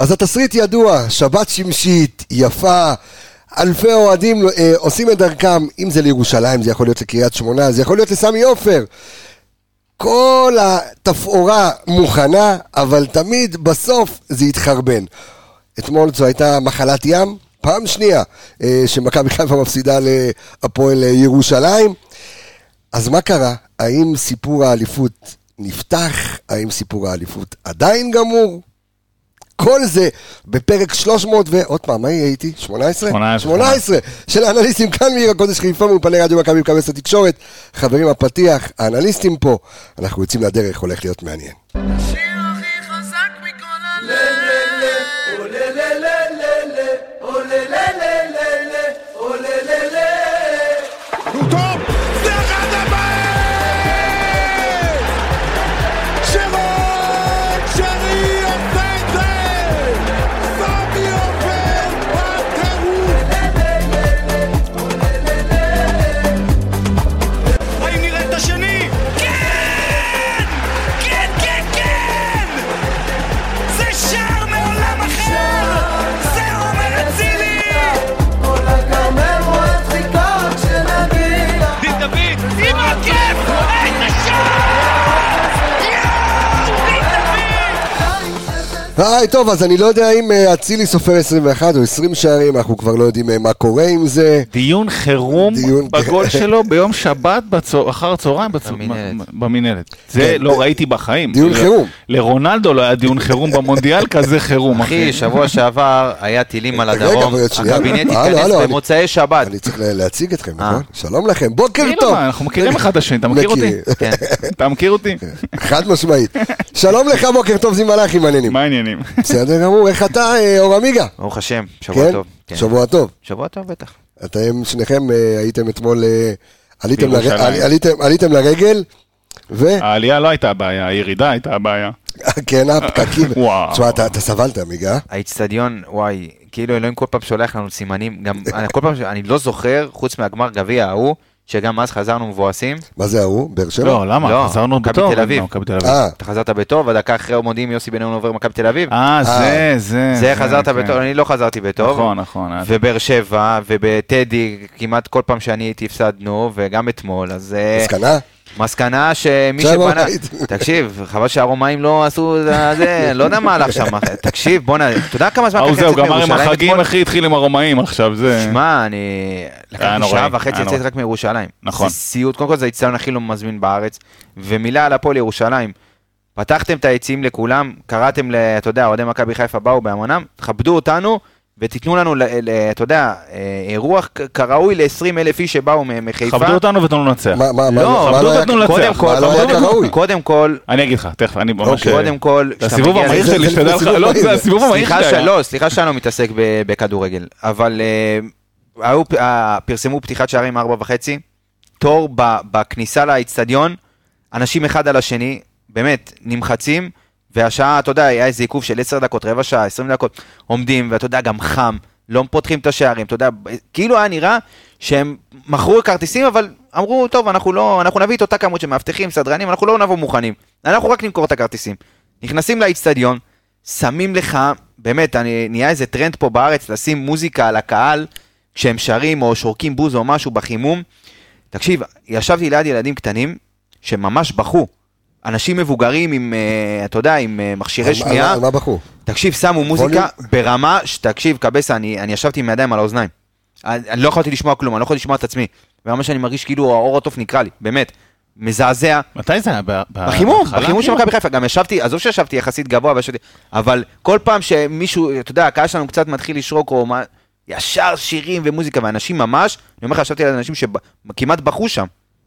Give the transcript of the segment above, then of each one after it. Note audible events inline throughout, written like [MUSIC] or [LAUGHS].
אז התסריט ידוע, שבת שמשית, יפה, אלפי אוהדים אה, עושים את דרכם, אם זה לירושלים, זה יכול להיות לקריית שמונה, זה יכול להיות לסמי עופר. כל התפאורה מוכנה, אבל תמיד בסוף זה יתחרבן. אתמול זו הייתה מחלת ים, פעם שנייה אה, שמכבי חיפה מפסידה להפועל ירושלים. אז מה קרה? האם סיפור האליפות נפתח? האם סיפור האליפות עדיין גמור? כל זה בפרק 300 ועוד פעם, מה יהיה איתי? 18? 18. 18 של האנליסטים כאן מעיר הקודש חיפה מאולפני רדיו מכבי מקבץ התקשורת. חברים, הפתיח, האנליסטים פה, אנחנו יוצאים לדרך, הולך להיות מעניין. היי, טוב, אז אני לא יודע אם אה, אצילי סופר 21 או 20 שערים, אנחנו כבר לא יודעים אה, מה קורה עם זה. דיון חירום דיון- בגול [LAUGHS] שלו ביום שבת בצו- אחר הצהריים בצו- במינהלת. זה כן, לא ראיתי בחיים. דיון ל- חירום. לרונלדו לא היה דיון חירום במונדיאל [LAUGHS] כזה חירום, אחי, אחי. שבוע שעבר היה טילים על הדרום. הקבינט התכנס במוצאי שבת. אני צריך לה- להציג אתכם, אה. נכון? שלום לכם, בוקר טוב. מה, אנחנו מכירים אחד את השני, אתה מכיר אותי? כן. אתה מכיר אותי? [LAUGHS] חד משמעית. שלום לך, בוקר טוב, זיו מלאכי, מעניינים. מה העניינים? בסדר גמור, איך אתה, אה, אור עמיגה? ברוך השם, שבוע כן? טוב. כן. שבוע טוב. שבוע טוב בטח. אתם שניכם אה, הייתם אתמול, אה, עליתם לר- עליתם- עליתם לרגל, ו... העלייה לא הייתה הבעיה, הירידה הייתה הבעיה. [LAUGHS] כן, הפקקים. [LAUGHS] וואו. תשמע, אתה אתה סבלת, עמיגה. האיצטדיון, וואי, כאילו אלוהים כל פעם שולח לנו סימנים, גם אני- כל פעם, אני לא זוכר, חוץ מהגמר גביע ההוא, שגם אז חזרנו מבואסים. מה זה ההוא? באר שבע? לא, למה? לא, חזרנו מכבי בטוב. תל אביב. לא, מכבי תל אביב. אה, אתה חזרת בטוב, ודקה אחרי מודיעים יוסי בניון עובר מכבי תל אביב. אה, זה, אה. זה. זה חזרת כן. בטוב, אני לא חזרתי בטוב. נכון, נכון. ובאר שבע, ובטדי, כמעט כל פעם שאני הייתי הפסדנו, וגם אתמול, אז... אה, מסקנה? מסקנה שמי שבנה. תקשיב, חבל שהרומאים לא עשו את זה, לא יודע מה הלך שם, [LAUGHS] תקשיב, בואנה, אתה יודע כמה זמן לקח זהו, גמר עם החגים? אחי, התחיל עם הרומאים עכשיו, זה... שמע, אני... לקח היה לי נוראי, שעה וחצי לצאת. רק מירושלים. נכון. זה סיוט, קודם כל זה האיצטדיון הכי לא מזמין בארץ, ומילה על הפועל ירושלים. פתחתם את היציעים לכולם, קראתם, ל- אתה יודע, אוהדי מכבי חיפה באו בהמונם, תכבדו אותנו ותיתנו לנו, אתה יודע, אה, אירוח כ- כראוי ל-20 אלף איש שבאו מחיפה. כבדו אותנו ותנו לנצח. מה- מה- מה- לא, מה כבדו אותנו לנצח. קודם כל, מה לא היה קודם- כראוי? קודם כל, אני אגיד לך, תכף, אני ממש... אוקיי. קודם כל, זה כשאתה הסיבוב המהיר שלי, שתדע לך, לא. זה הסיבוב המהיר סליחה שלי היה. לא, סליחה שאני לא מתעסק בכדורגל, אבל אה, אה, פרסמו פתיחת שערים ארבע וחצי, תור בכניסה לאיצטדיון, אנשים אחד על השני, באמת, נמחצים, והשעה, אתה יודע, היה איזה עיכוב של 10 דקות, רבע שעה, 20 דקות, עומדים, ואתה יודע, גם חם, לא פותחים את השערים, אתה יודע, כאילו היה נראה שהם מכרו כרטיסים, אבל אמרו, טוב, אנחנו לא, אנחנו נביא את אותה כמות של מאבטחים, סדרנים, אנחנו לא נבוא מוכנים, אנחנו רק נמכור את הכרטיסים. נכנסים לאיצטדיון, שמים לך, באמת, אני, נהיה איזה טרנד פה בארץ, לשים מוזיקה על הקהל, כשהם שרים או שורקים בוז או משהו בחימום. תקשיב, ישבתי ליד ילדים קטנים, שממש בכו. אנשים מבוגרים עם, אה, אתה יודע, עם אה, מכשירי שמיעה. על- מה בחרו? תקשיב, שמו מוזיקה ברמה שתקשיב, קבסה, אני, אני ישבתי עם הידיים על האוזניים. אני, אני לא יכולתי לשמוע כלום, אני לא יכולתי לשמוע את עצמי. ברמה שאני מרגיש כאילו האור התוף נקרע לי, באמת. מזעזע. מתי זה היה? ב- ב- בחימום? בחימום של? מכבי חיפה. גם ישבתי, עזוב שישבתי יחסית גבוה, וישבתי, אבל כל פעם שמישהו, אתה יודע, הקהל שלנו קצת מתחיל לשרוק, או מה, ישר שירים ומוזיקה, ואנשים ממש, אני אומר לך, ישבתי על אנשים שכמעט בכו שם.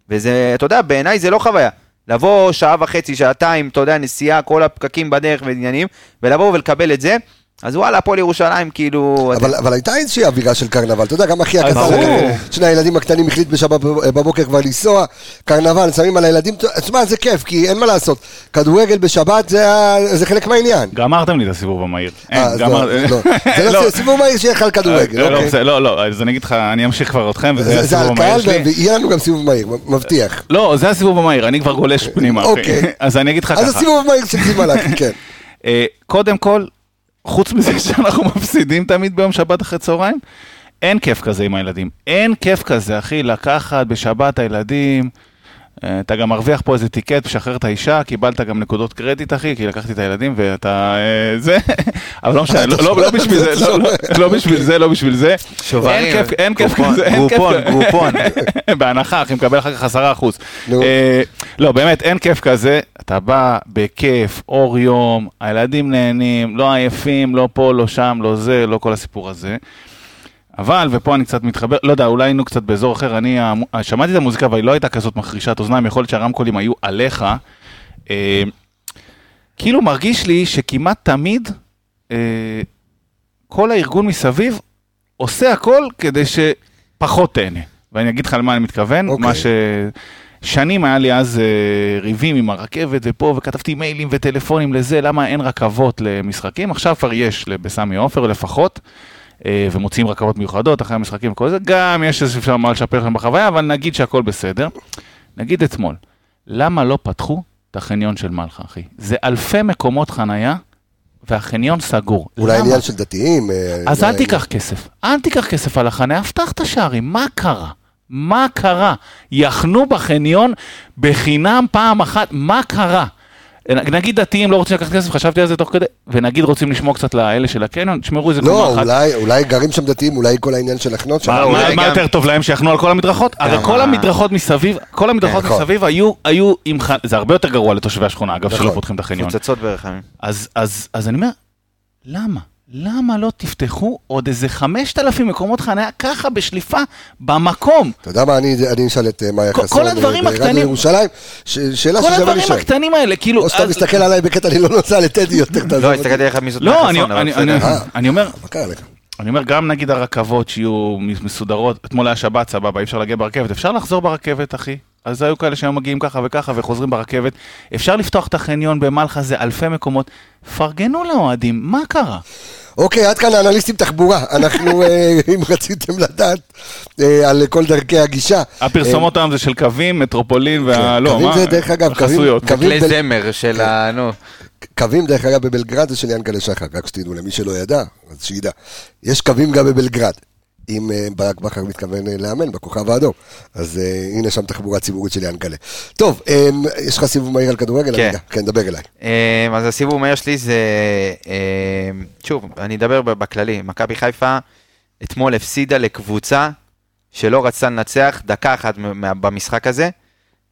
וזה, אתה יודע, בעיניי זה לא חוויה. לבוא שעה וחצי, שעתיים, אתה יודע, נסיעה, כל הפקקים בדרך ועניינים, ולבוא ולקבל את זה, אז וואלה, הפועל ירושלים, כאילו... אבל, אבל הייתה איזושהי אווירה של קרנבל, אתה יודע, גם אחי הקטן. אה, שני הילדים הקטנים החליט בשבת בבוקר כבר לנסוע, קרנבל, שמים על הילדים, תשמע, זה כיף, כי אין מה לעשות, כדורגל בשבת זה, זה חלק מהעניין. גמרתם לי את הסיבוב המהיר. אה, אז גמר- לא, לא. [LAUGHS] זה לא סיבוב מהיר שיהיה לך על כדורגל, לא, לא, אוקיי? לא, לא, אז אני אגיד לך, אני אמשיך כבר אתכם, וזה זה יהיה זה הסיבוב על המהיר קהל, שלי. ויהיה לנו גם סיבוב מהיר, מבטיח. לא, זה הסיבוב המהיר, אני כבר גולש פנימה. אוקיי. [LAUGHS] אז אני אגיד לך אז ככה. הסיבוב המהיר של זיו מלאכי, כן. [LAUGHS] אה, קודם כל, חוץ מזה [LAUGHS] שאנחנו מפסידים תמיד ביום שבת אחרי צהריים, אין כיף כזה עם הילדים. אין כיף כזה, אחי, לקחת בשבת הילדים. אה, אתה גם מרוויח פה איזה טיקט, משחרר את האישה, קיבלת גם נקודות קרדיט, אחי, כי לקחתי את הילדים ואתה... אה, זה, [LAUGHS] אבל לא משנה, לא- לא לא בשביל זה, לא- לא- בשביל זה, לא בשביל זה. שוברים, אין כיף, כזה, אין כיף גרופון. גרופון. [LAUGHS] בהנחה, אחי, מקבל אחר כך עשרה אחוז. אה, לא, באמת, אין כיף כזה. אתה בא בכיף, אור יום, הילדים נהנים, לא עייפים, לא פה, לא שם, לא זה, לא כל הסיפור הזה. אבל, ופה אני קצת מתחבר, לא יודע, אולי היינו קצת באזור אחר, אני המו- שמעתי את המוזיקה אבל היא לא הייתה כזאת מחרישת אוזניים, יכול להיות שהרמקולים היו עליך. אה, כאילו מרגיש לי שכמעט תמיד אה, כל הארגון מסביב עושה הכל כדי שפחות תהנה. ואני אגיד לך למה אני מתכוון, אוקיי. מה ששנים היה לי אז אה, ריבים עם הרכבת ופה, וכתבתי מיילים וטלפונים לזה, למה אין רכבות למשחקים, עכשיו כבר יש בסמי עופר לפחות. אה, ומוציאים רכבות מיוחדות אחרי המשחקים וכל זה, גם יש איזה אפשר מה לשפר שם בחוויה, אבל נגיד שהכל בסדר. נגיד אתמול, למה לא פתחו את החניון של מלחה, אחי? זה אלפי מקומות חנייה, והחניון סגור. אולי? עניין של דתיים. אה, אז אל תיקח כסף, אל תיקח כסף על החניה, פתח את השערים, מה קרה? מה קרה? יחנו בחניון בחינם פעם אחת, מה קרה? נגיד דתיים לא רוצים לקחת כסף, חשבתי על זה תוך כדי, ונגיד רוצים לשמור קצת לאלה של הקניון, תשמרו איזה לא, קומה אחת. אולי- אולי גרים שם דתיים, אולי כל העניין של לחנות שם. מה- יותר טוב להם שיחנו על כל המדרכות? הרי גם כל המדרכות מסביב, כל המדרכות נכון. מסביב היו, היו עם ח... זה הרבה יותר גרוע לתושבי השכונה, אגב, שלא נכון. פותחים את החניון. אז, אז, אז אני אומר, למה? למה לא תפתחו עוד איזה 5,000 מקומות חניה ככה בשליפה במקום? אתה יודע מה, אני אני אשאל את מאיה כל- חסון. כל הדברים אה, ברדיו הקטנים- ירושלים, ש- שאלה כל ששווה הדברים לשאול. הקטנים האלה, כאילו... או שאתה מסתכל עליי בקטע, אני לא נוסע לטדי יותר, לא. הסתכלתי עליך מי זאת לא, אני, מהחסון, אבל אני, בסדר. אני. אני אומר, מה קרה לך? אני אומר, גם נגיד הרכבות שיהיו מסודרות, אתמול היה שבת, סבבה, אי אפשר להגיע ברכבת, אפשר לחזור ברכבת, אחי. אז היו כאלה שהיו מגיעים ככה וככה וחוזרים ברכבת. אפשר לפתוח את החניון במלחה, זה אלפי מקומות. פרגנו לאוהדים, מה קרה? אוקיי, עד כאן האנליסטים תחבורה. אנחנו, אה, [LAUGHS] אם רציתם לדעת אה, על כל דרכי הגישה. הפרסומות היום זה של קווים, מטרופולין וה... לא, אה, קווים מה? זה, דרך אגב, קווים- חסויות. קווים- כלי זמר של ה... נו. קווים, דרך אגב, בבלגרד זה של ינקלה שחר, רק שתדעו, למי שלא ידע, אז שידע. יש קווים גם בבלגרד. אם אה, ברק בכר מתכוון אה, לאמן בכוכב האדום. אז אה, הנה שם תחבורה ציבורית של ינקלה. טוב, יש לך סיבוב מהיר על כדורגל? כן. כן, דבר אליי. אז הסיבוב מהיר שלי זה, שוב, אני אדבר ב- בכללי, מכבי חיפה אתמול הפסידה לקבוצה שלא רצתה לנצח דקה אחת במשחק הזה,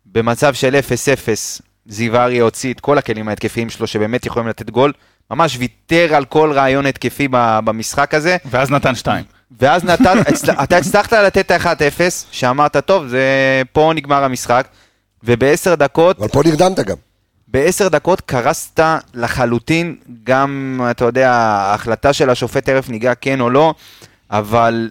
במצב של 0-0, זיו אריה הוציא את כל הכלים ההתקפיים שלו שבאמת יכולים לתת גול, ממש ויתר על כל רעיון התקפי במשחק הזה, ואז נתן שתיים. ואז נתן, הצל- אתה הצלחת לתת את ה-1-0, שאמרת, טוב, זה פה נגמר המשחק, ובעשר דקות אבל פה נרדמת גם. בעשר דקות קרסת לחלוטין, גם, אתה יודע, ההחלטה של השופט תכף ניגע כן או לא, אבל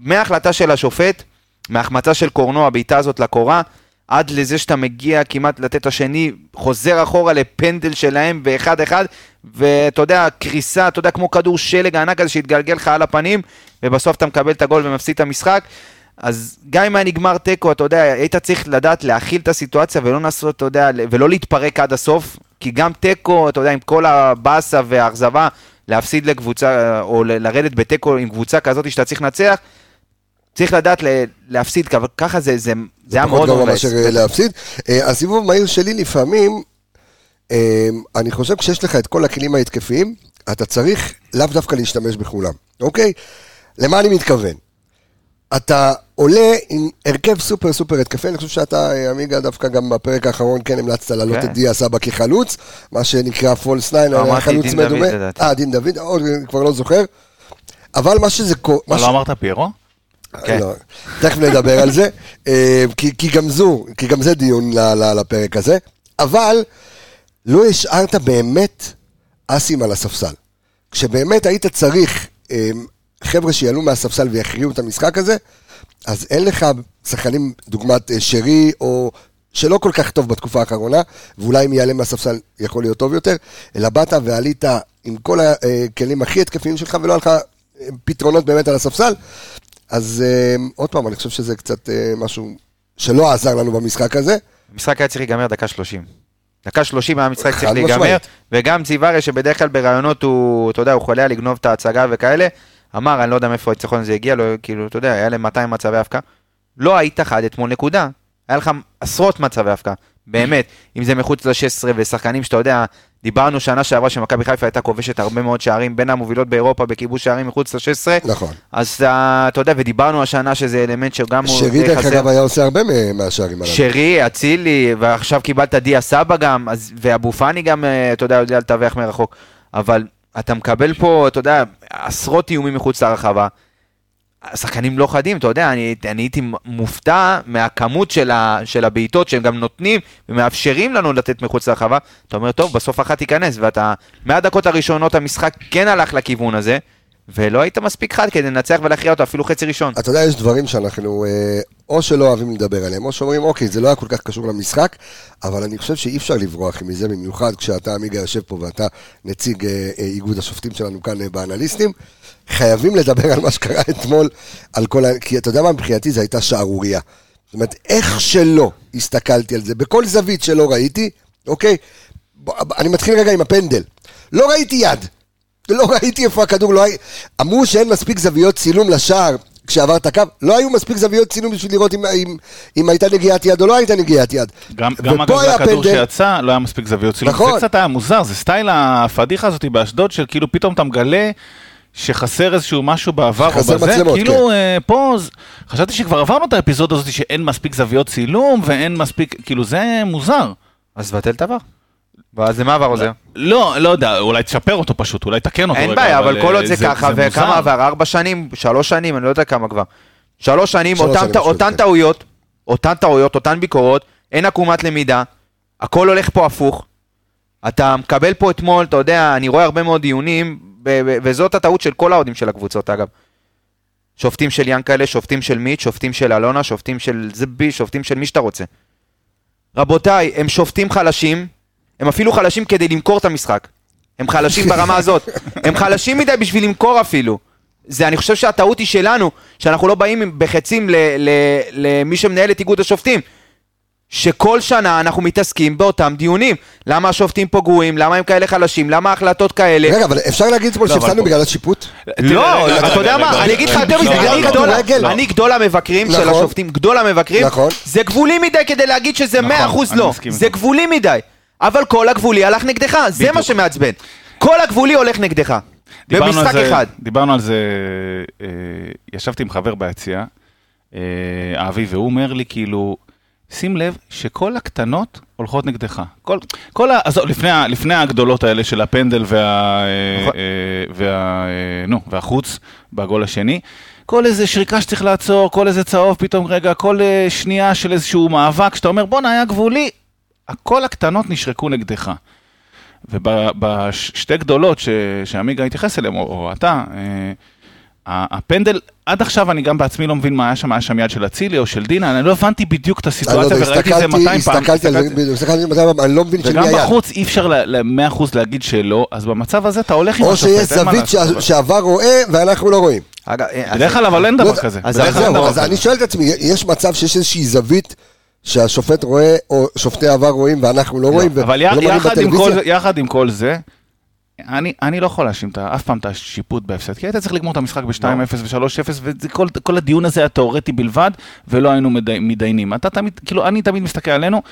מההחלטה של השופט, מההחמצה של קורנו, הבעיטה הזאת לקורה, עד לזה שאתה מגיע כמעט לתת השני, חוזר אחורה לפנדל שלהם באחד אחד, ואתה יודע, קריסה, אתה יודע, כמו כדור שלג הענק הזה שהתגלגל לך על הפנים, ובסוף אתה מקבל את הגול ומפסיד את המשחק. אז גם אם היה נגמר תיקו, אתה יודע, היית צריך לדעת להכיל את הסיטואציה ולא לנסות, אתה יודע, ולא להתפרק עד הסוף, כי גם תיקו, אתה יודע, עם כל הבאסה והאכזבה, להפסיד לקבוצה, או לרדת בתיקו עם קבוצה כזאת שאתה צריך לנצח, צריך לדעת להפסיד, ככה זה, זה, זה היה פחות מאוד גרוע מבאס. מאשר אה, להפסיד. אה, הסיבוב המהיר שלי לפעמים, אה, אני חושב כשיש לך את כל הכלים ההתקפיים, אתה צריך לאו דווקא להשתמש בכולם, אוקיי? למה אני מתכוון? אתה עולה עם הרכב סופר סופר התקפי, אני חושב שאתה, עמיגה, דווקא גם בפרק האחרון כן המלצת להעלות כן. את דיה סבא כחלוץ, מה שנקרא פולס ניין, לא, אמרתי חלוץ דין דוד, מדומה. לדעתי. אה, דין דוד, כבר לא זוכר. אבל מה שזה. מה לא אמרת פיירו? כן. לא, תכף נדבר על זה, אה, כי, כי גם זו, כי גם זה דיון ל, ל, לפרק הזה, אבל לא השארת באמת אסים על הספסל. כשבאמת היית צריך אה, חבר'ה שיעלו מהספסל ויכריעו את המשחק הזה, אז אין לך שחקנים דוגמת אה, שרי, או שלא כל כך טוב בתקופה האחרונה, ואולי אם יעלה מהספסל יכול להיות טוב יותר, אלא באת ועלית עם כל הכלים הכי התקפיים שלך, ולא היה לך פתרונות באמת על הספסל. אז אה, עוד פעם, אני חושב שזה קצת אה, משהו שלא עזר לנו במשחק הזה. המשחק היה צריך להיגמר דקה 30. דקה 30 המשחק חד צריך להיגמר. וגם ציווריה שבדרך כלל בראיונות הוא, אתה יודע, הוא חולה לגנוב את ההצגה וכאלה, אמר, אני לא יודע מאיפה הניצחון הזה הגיע, לא, כאילו, אתה יודע, היה להם 200 מצבי הפקעה. לא היית חד אתמול, נקודה. היה לך עשרות מצבי הפקעה, באמת. אם זה מחוץ ל-16 ושחקנים שאתה יודע, דיברנו שנה שעברה שמכבי חיפה הייתה כובשת הרבה מאוד שערים, בין המובילות באירופה בכיבוש שערים מחוץ ל-16. נכון. אז אה, אתה יודע, ודיברנו השנה שזה אלמנט שגם הוא שרי דרך. אגב היה עושה הרבה מה- מהשערים הללו. שרי, אצילי, ועכשיו קיבלת דיה סבא גם, אז, ואבו פאני גם, אה, אתה יודע, יודע לטווח מרחוק. אבל אתה מקבל פה, אתה יודע, עשרות איומים מחוץ לרחבה. השחקנים לא חדים, אתה יודע, אני, אני הייתי מופתע מהכמות של, ה, של הבעיטות שהם גם נותנים ומאפשרים לנו לתת מחוץ לרחבה. אתה אומר, טוב, בסוף אחת תיכנס, ואתה, מהדקות הראשונות המשחק כן הלך לכיוון הזה, ולא היית מספיק חד כדי לנצח ולהכריע אותו, אפילו חצי ראשון. אתה יודע, יש דברים שאנחנו אה, או שלא אוהבים לדבר עליהם, או שאומרים, אוקיי, זה לא היה כל כך קשור למשחק, אבל אני חושב שאי אפשר לברוח מזה, במיוחד כשאתה, עמיגה, יושב פה ואתה נציג אה, אה, איגוד השופטים שלנו כאן באנליסטים. חייבים לדבר על מה שקרה אתמול, על כל ה... כי אתה יודע מה, מבחינתי זו הייתה שערורייה. זאת אומרת, איך שלא הסתכלתי על זה, בכל זווית שלא ראיתי, אוקיי? בוא, אני מתחיל רגע עם הפנדל. לא ראיתי יד. לא ראיתי איפה הכדור, לא היה... אמרו שאין מספיק זוויות צילום לשער כשעבר את הקו, לא היו מספיק זוויות צילום בשביל לראות אם, אם, אם הייתה נגיעת יד או לא הייתה נגיעת יד. גם, גם אגב, הכדור פנדל. שיצא, לא היה מספיק זוויות צילום. נכון. זה קצת היה מוזר, זה סטייל הפדיחה הזאת באשדוד, של כאילו פתאום אתה מגלה שחסר איזשהו משהו בעבר או בזה. מצלמות, כאילו, אה, פה, חשבתי שכבר עברנו את האפיזודה הזאת שאין מספיק זוויות צילום ואין מספיק, כאילו זה מוזר. אז תבטל את העבר. ואז למה עבר עוזר? לא, לא יודע, אולי תשפר אותו פשוט, אולי תקן אותו אין רגע, בעיה, אבל כל אה, עוד זה ככה, מוזר. וכמה עבר? ארבע שנים? שלוש שנים? אני לא יודע כמה כבר. שלוש שנים, שלוש אותן שנים. טעויות, אותן טעויות, אותן ביקורות, אין עקומת למידה, הכל הולך פה הפוך. אתה מקבל פה אתמול, אתה יודע, אני רואה הרבה מאוד דיונים, וזאת הטעות של כל האוהדים של הקבוצות, אגב. שופטים של ינקלה, שופטים של מיט, שופטים של אלונה, שופטים של זבי, שופטים של מי שאתה רוצה. רבותיי, הם שופטים חלשים, הם אפילו חלשים כדי למכור את המשחק. הם חלשים [LAUGHS] ברמה הזאת. הם חלשים מדי בשביל למכור אפילו. זה, אני חושב שהטעות היא שלנו, שאנחנו לא באים בחצים ל- ל- למי שמנהל את איגוד השופטים. שכל שנה אנחנו מתעסקים באותם דיונים. למה השופטים פה גרועים? למה הם כאלה חלשים? למה ההחלטות כאלה? רגע, אבל אפשר להגיד אתמול לא, שהפסדנו בגלל השיפוט? לא, אתה יודע מה, אני אגיד לך יותר מזה, לא, אני גדול- המבקרים של נכון. השופטים, גדול המבקרים, נכון. זה גבולי מדי כדי להגיד שזה נכון, 100% אני לא, זה. גבולי מדי, אבל כל הגבולי הלך נגדך, זה. מה שמעצבן, כל הגבולי הולך נגדך, דיברנו על במשחק זה- אחד. דיברנו על זה, אה, ישבתי עם חבר ביציאה, אה, אבי, והוא אומר לי כאילו, שים לב שכל הקטנות הולכות נגדך. כל, כל ה... עזוב, לפני, ה- לפני הגדולות האלה של הפנדל וה... אה, נכון. אה, וה... אה, נו, והחוץ בגול השני. כל איזה שריקה שצריך לעצור, כל איזה צהוב פתאום רגע, כל אה, שנייה של איזשהו מאבק, שאתה אומר בואנה היה גבולי, כל הקטנות נשרקו נגדך. ובשתי גדולות ש- שעמיגה התייחס אליהן, או, או אתה, אה, הפנדל, עד עכשיו אני גם בעצמי לא מבין מה היה שם, היה שם יד של אצילי או של דינה, אני לא הבנתי בדיוק את אני לא הסיטואציה יודע, וראיתי את זה הסתכלתי, 200 פעם. הסתכלתי על זה, הסתכלתי- הסתכלתי על זה, אני לא מבין של מי וגם היד. בחוץ אי אפשר ל-100% להגיד שלא, אז במצב הזה אתה הולך עם או השופט, שיש אין מה זווית אבל- שעבר רואה ואנחנו לא רואים. אה, בדרך כלל אבל אין לא דבר כזה. אז. אני שואל את עצמי, יש מצב שיש איזושהי זווית שהשופט רואה, או שופטי עבר רואים ואנחנו לא רואים, אבל ולא מראים יחד עם כל בטלוויזיה? זה- יחד עם כל זה, אני, אני לא יכול להאשים אף פעם את השיפוט בהפסד, כי היית צריך לגמור את המשחק ב-2-0 ו-3-0, וכל הדיון הזה היה תיאורטי בלבד, ולא היינו מדי, מתדיינים. אתה תמיד, כאילו, אני תמיד מסתכל עלינו,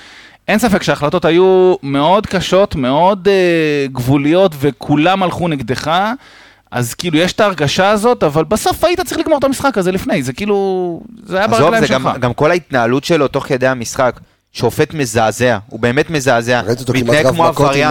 אין ספק שההחלטות היו מאוד קשות, מאוד uh, גבוליות, וכולם הלכו נגדך, אז כאילו, יש את ההרגשה הזאת, אבל בסוף היית צריך לגמור את המשחק הזה לפני, זה כאילו, זה היה עזוב, ברגליים זה שלך. גם, גם כל ההתנהלות שלו תוך כדי המשחק, שופט מזעזע, הוא באמת מזעזע, ראית אותו כמעט מתנהג רב מכות עם, אה,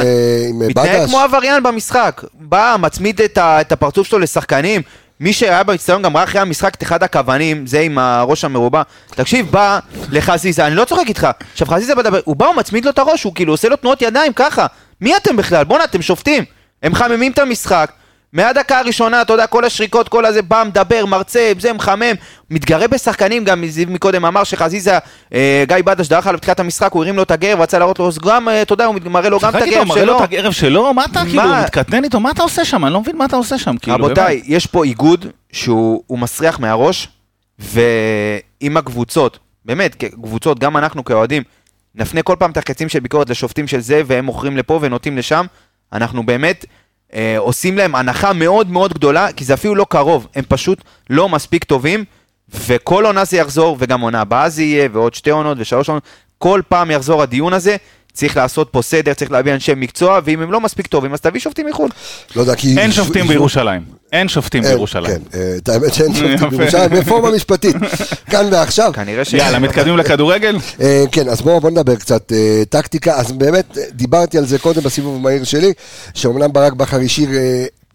עם, אה, מתנהג בדש? כמו עבריין במשחק, בא, מצמיד את, ה, את הפרצוף שלו לשחקנים, מי שהיה באצטדיון גם ראה אחרי המשחק את אחד הכוונים, זה עם הראש המרובע, תקשיב, בא לחזיזה, אני לא צוחק איתך, עכשיו חזיזה מדבר, הוא בא, הוא מצמיד לו את הראש, הוא כאילו עושה לו תנועות ידיים ככה, מי אתם בכלל? בואנה, אתם שופטים, הם מחממים את המשחק, מהדקה הראשונה, אתה יודע, כל השריקות, כל הזה, בא, מדבר, מרצה, זה מחמם, מתגרה בשחקנים, גם זיו מקודם אמר שחזיזה, אה, גיא בדש דרך עליו בתחילת המשחק, הוא הרים לו את הגרב, רצה להראות לו, אז גם, אה, אתה יודע, הוא מראה לו גם את הגרב מראה לו שלו. את הגרב שלו, מה אתה כאילו מה? מתקטנן איתו, מה אתה עושה שם? אני לא מבין מה אתה עושה שם, כאילו, רבותיי. יש פה איגוד שהוא הוא מסריח מהראש, ועם הקבוצות, באמת, קבוצות, גם אנחנו כאוהדים, נפנה כל פעם את הקצים של ביקורת לשופטים של זה, והם מוכרים לפה ונוטים לשם, אנחנו באמת אה, עושים להם הנחה מאוד מאוד גדולה, כי זה אפילו לא קרוב, הם פשוט לא מספיק טובים, וכל עונה זה יחזור, וגם עונה הבאה זה יהיה, ועוד שתי עונות ושלוש עונות, כל פעם יחזור הדיון הזה. צריך לעשות פה סדר, צריך להביא אנשי מקצוע, ואם הם לא מספיק טובים, אז תביא שופטים מחו"ל. לא יודע, כי... אין שופטים בירושלים. אין שופטים אין, בירושלים. כן, אה, את האמת שאין [LAUGHS] שופטים. בירושלים, רפורמה משפטית. [LAUGHS] כאן ועכשיו. כנראה ש... יאללה, מתקדמים לכדורגל? אה, כן, אז בואו בוא נדבר קצת אה, טקטיקה. אז באמת, אה, דיברתי על זה קודם בסיבוב המהיר שלי, שאומנם ברק בכר השאיר...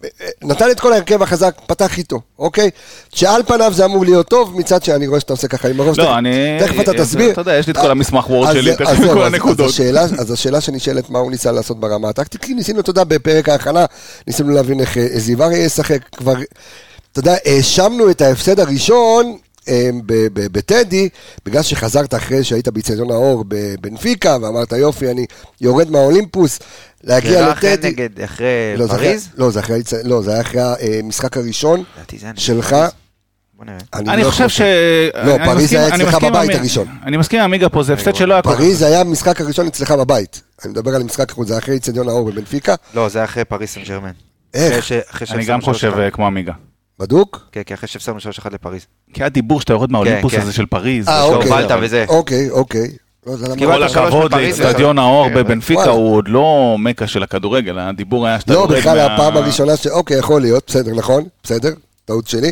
אה, אה, נתן את כל ההרכב החזק, פתח איתו, אוקיי? שעל פניו זה אמור להיות טוב, מצד שאני רואה שאתה עושה ככה עם הראש. לא, תכף- אני... תכף אתה אה, תסביר. אתה יודע, יש לי את כל המסמך וורד אז שלי, תכף אז כל אז- הנקודות. אז השאלה- אז השאלה שנשאלת, מה הוא ניסה לעשות ברמה הטקטית, כי ניסינו, אתה יודע, בפרק ההכנה, ניסינו להבין איך אה, זיו אריה ישחק, כבר, אתה יודע, האשמנו את ההפסד הראשון אה, בטדי, בגלל שחזרת אחרי שהיית באיצטדיון האור בבנפיקה, ואמרת, יופי, אני יורד מהאולימפוס, זה להגיע לא אחרי לטדי. נגד, אחרי לא, זה אחרי- פריז? לא, זה אחרי לא, זה היה אחרי המשחק הראשון זה שלך. אני לא חושב ש... לא, פריז היה אצלך בבית הראשון. אני מסכים עם עמיגה פה, זה הפסד שלא היה כך. פריז היה המשחק הראשון אצלך בבית. אני מדבר על המשחק החוץ, זה אחרי איצטדיון האור בבנפיקה. לא, זה היה אחרי פריז סן ג'רמן. איך? אני גם חושב 3-1. אה, כמו עמיגה. בדוק? כן, כן, אחרי שהפסדנו 3-1 לפריז. כי היה דיבור שאתה יורד מהאולימפוס כן. הזה של פריז. אה, אוקיי. שהובלת וזה. אוקיי, אוקיי. לא, קיבלת כל הכבוד לאצטדיון האור כן, בבנפיקה. הוא עוד לא מכה של הכדורגל, הדיבור היה שאתה לא, יורד בכלל מה- הפעם הראשונה ש... אוקיי, יכול להיות, בסדר, נכון, בסדר, טעות שלי.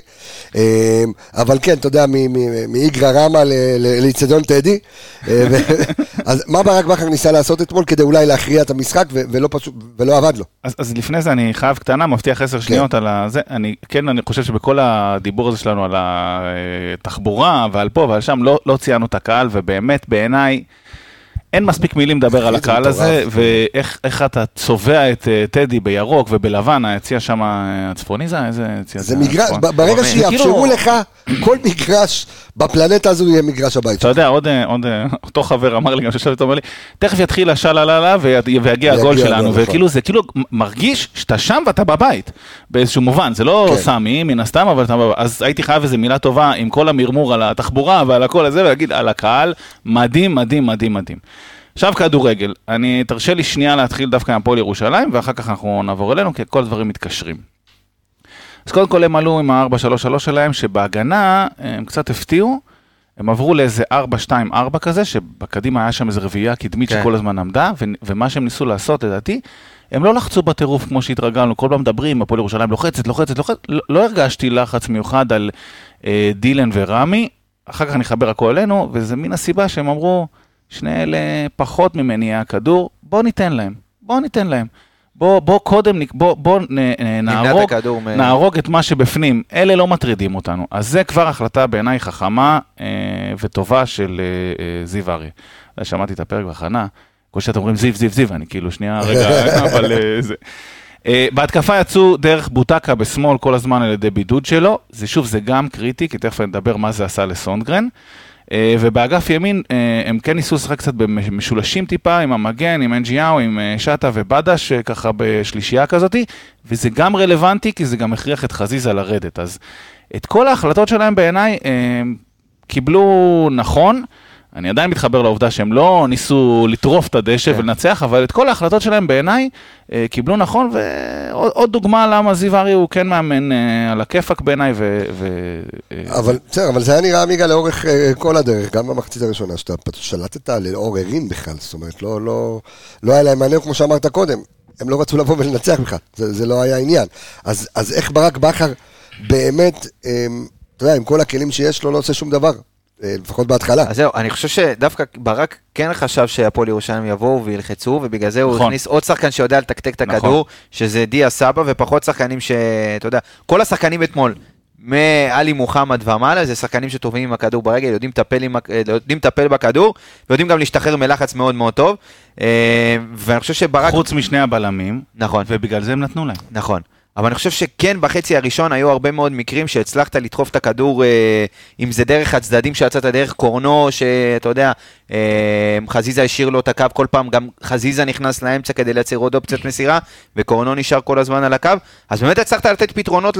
אמ, אבל כן, אתה יודע, מאיגרא רמא לאיצטדיון טדי. אה, [LAUGHS] אז מה ברק בכר ניסה לעשות אתמול כדי אולי להכריע את המשחק ולא פשוט, ולא עבד לו? אז, אז לפני זה אני חייב קטנה, מבטיח עשר שניות על הזה. אני כן, אני חושב שבכל הדיבור הזה שלנו על התחבורה ועל פה ועל שם, לא, לא ציינו את הקהל, ובאמת בעיניי אין מספיק מילים לדבר על הקהל. הזה, ואיך איך אתה צובע את אה, טדי בירוק ובלבן, היציע שם אה, הצפוני זה, איזה יציע זה מגרש? ב- ברגע שיאפשרו כאילו- לך, כל מגרש בפלנטה הזו יהיה מגרש הבית אתה שלך. יודע, עוד, אה, אותו חבר אמר לי, גם שישב איתו, אומר לי, תכף יתחיל השללה ויגיע הגול שלנו, הגול, וכאילו זה כאילו מרגיש שאתה שם ואתה בבית, באיזשהו מובן, זה לא כן. סמי, מן הסתם, אבל אתה. אז הייתי חייב איזה מילה טובה עם כל המרמור על התחבורה ועל הכל הזה, ולהגיד על הקהל, מדהים, מדהים, מדהים, מדהים. עכשיו כדורגל, אני, תרשה לי שנייה להתחיל דווקא עם הפועל ירושלים, ואחר כך אנחנו נעבור אלינו, כי כל הדברים מתקשרים. אז קודם כל הם עלו עם ה-4-3-3 שלהם, שבהגנה הם קצת הפתיעו, הם עברו לאיזה 4-2-4 כזה, שבקדימה היה שם איזה רביעייה קדמית כן. שכל הזמן עמדה, ו- ומה שהם ניסו לעשות, לדעתי, הם לא לחצו בטירוף כמו שהתרגלנו, כל פעם מדברים, הפועל ירושלים לוחצת, לוחצת, לוחצת, לא, לא הרגשתי לחץ מיוחד על אה, דילן ורמי, אחר כך נחבר הכל אלינו, וזה מן הסיבה שהם אמרו, שני אלה פחות ממני יהיה הכדור, בוא ניתן להם, בוא ניתן להם. בוא, בוא קודם, בוא, בוא נהרוג, נהרוג את מה שבפנים, אלה לא מטרידים אותנו. אז זה כבר החלטה בעיניי חכמה אה, וטובה של אה, אה, זיו אריה. שמעתי את הפרק בהכנה, כל שאתם אומרים זיו, זיו, זיו, אני כאילו שנייה, [LAUGHS] רגע, אבל אה, זה. אה, בהתקפה יצאו דרך בוטקה בשמאל כל הזמן על ידי בידוד שלו, זה שוב, זה גם קריטי, כי תכף נדבר מה זה עשה לסונדגרן. אה, ובאגף ימין אה, הם כן ניסו לשחק קצת במשולשים טיפה, עם המגן, עם אנג'יאו, עם אה, שטה ובדש, אה, ככה בשלישייה כזאתי, וזה גם רלוונטי, כי זה גם הכריח את חזיזה לרדת. אז את כל ההחלטות שלהם בעיניי אה, קיבלו נכון. אני עדיין מתחבר לעובדה שהם לא ניסו לטרוף את הדשא כן. ולנצח, אבל את כל ההחלטות שלהם בעיניי אה, קיבלו נכון, ועוד עוד דוגמה למה זיו אריה הוא כן מאמן אה, על הכיפאק בעיניי, ו... ו- אה, אבל בסדר, אבל זה היה נראה עמיגה לאורך אה, כל הדרך, גם במחצית הראשונה, שאתה שלטת לאור ערים בכלל, זאת אומרת, לא, לא, לא היה להם מעניין כמו שאמרת קודם, הם לא רצו לבוא ולנצח בכלל, זה, זה לא היה עניין. אז, אז איך ברק בכר באמת, אה, אתה יודע, עם כל הכלים שיש לו, לא עושה שום דבר, לפחות בהתחלה. אז זהו, אני חושב שדווקא ברק כן חשב שהפועל ירושלים יבואו וילחצו, ובגלל זה הוא נכון. הכניס עוד שחקן שיודע לתקתק את נכון. הכדור, שזה דיה סבא, ופחות שחקנים ש... אתה יודע, כל השחקנים אתמול, מעלי מוחמד ומעלה, זה שחקנים שטובים עם הכדור ברגל, יודעים לטפל, עם... הכ- יודעים לטפל בכדור, ויודעים גם להשתחרר מלחץ מאוד מאוד טוב. אה, ואני חושב שברק... חוץ משני הבלמים, נכון. ובגלל זה הם נתנו להם. נכון. אבל אני חושב שכן בחצי הראשון היו הרבה מאוד מקרים שהצלחת לדחוף את הכדור, אה, אם זה דרך הצדדים שיצאת דרך קורנו, שאתה יודע, אה, חזיזה השאיר לו את הקו כל פעם, גם חזיזה נכנס לאמצע כדי לייצר עוד אופציית מסירה, וקורנו נשאר כל הזמן על הקו, אז באמת הצלחת לתת פתרונות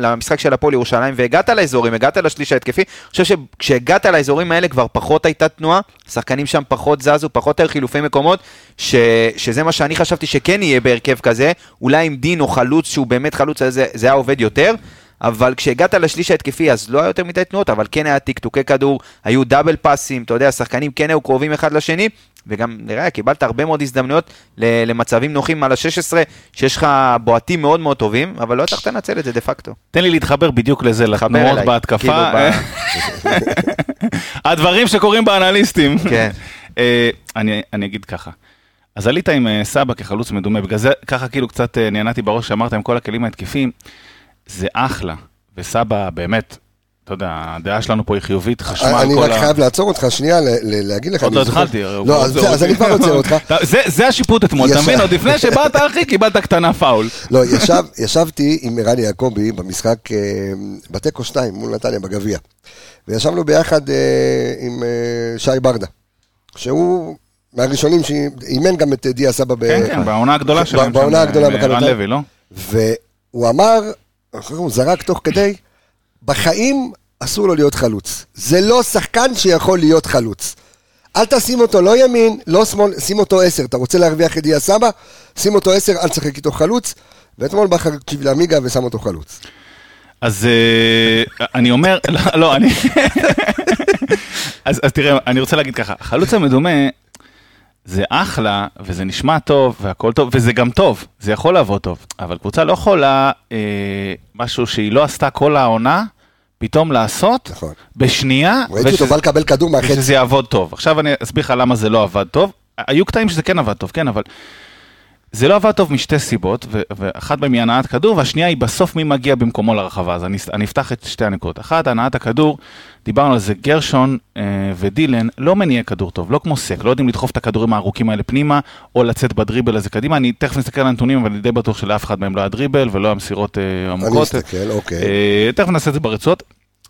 למשחק של הפועל ירושלים, והגעת לאזורים, הגעת לשליש ההתקפי, אני חושב שכשהגעת לאזורים האלה כבר פחות הייתה תנועה, שחקנים שם פחות זזו, פחות היו חילופי מקומות, ש, שזה מה שאני חשבתי שכן יהיה בהרכב כזה, אולי עם דין או חלוץ שהוא באמת חלוץ, זה, זה היה עובד יותר. אבל כשהגעת לשליש ההתקפי אז לא היה יותר מדי תנועות, אבל כן היה טקטוקי כדור, היו דאבל פאסים, אתה יודע, השחקנים כן היו קרובים אחד לשני, וגם נראה, קיבלת הרבה מאוד הזדמנויות למצבים נוחים על ה-16, שיש לך בועטים מאוד מאוד טובים, אבל לא הצלחת לנצל את זה דה פקטו. תן לי להתחבר בדיוק לזה, לתנועות אליי, בהתקפה. כאילו, ב- [LAUGHS] [LAUGHS] הדברים שקורים באנליסטים. כן. אה, אני אני אגיד ככה. אז עלית עם אה, סבא כחלוץ מדומה, בגלל זה ככה כאילו קצת אה, נענעתי בראש שאמרת עם כל הכלים ההתקפיים, זה אחלה, וסבא באמת, אתה יודע, הדעה שלנו פה היא חיובית, חשמל, אני כל רק ה... חייב לעצור אותך שנייה, להגיד לך. עוד אני לא התחלתי. לא, אז אז אני כבר עוצר [LAUGHS] אותך. זה- השיפוט אתמול, אתה. מבין? עוד לפני שבאת אחי, קיבלת קטנה פאול. לא, ישב, ישבתי עם ערן יעקבי במשחק אה, בתיקו 2 מול נתניה בגביע. וישבנו ביחד אה, עם אה, שי ברדה, שהוא מהראשונים שאימן גם את דיה סבא. ב- כן, כן, בעונה הגדולה שלהם. בעונה הגדולה אה, ערן תל- לוי, לא? והוא אמר, הוא זרק תוך כדי, בחיים אסור לו להיות חלוץ. זה לא שחקן שיכול להיות חלוץ. אל תשים אותו לא ימין, לא שמאל, שים אותו עשר. אתה רוצה להרוויח את דיה סבא? שים אותו עשר, אל תשחק איתו חלוץ. ואתמול בכר הקשיב לעמיגה ושם אותו חלוץ. אז אה, אני אומר, [LAUGHS] לא, לא, אני... [LAUGHS] אז אז תראה, אני רוצה להגיד ככה, החלוץ המדומה זה אחלה, וזה נשמע טוב, והכל טוב, וזה גם טוב, זה יכול לעבוד טוב, אבל קבוצה לא יכולה אה, משהו שהיא לא עשתה כל העונה, פתאום לעשות נכון. בשנייה, ראיתי אותו בא לקבל כדור מהחצי. ושזה יעבוד טוב. עכשיו אני אסביר לך למה זה לא עבד טוב. היו קטעים שזה כן עבד טוב, כן, אבל זה לא עבד טוב משתי סיבות, ואחת מהן היא הנעת כדור, והשנייה היא בסוף מי מגיע במקומו לרחבה. אז אני, אני אפתח את שתי הנקודות. אחת, הנעת הכדור, דיברנו על זה, גרשון אה, ודילן לא מניע כדור טוב, לא כמו סק, לא יודעים לדחוף את הכדורים הארוכים האלה פנימה, או לצאת בדריבל הזה קדימה. אני תכף נסתכל על הנתונים, אבל אני די בטוח שלאף אחד מהם לא היה דריבל ולא היה מסירות אה, אני עמוקות. אסתכל, אוקיי. אה, תכף נעשה את זה ברצועות.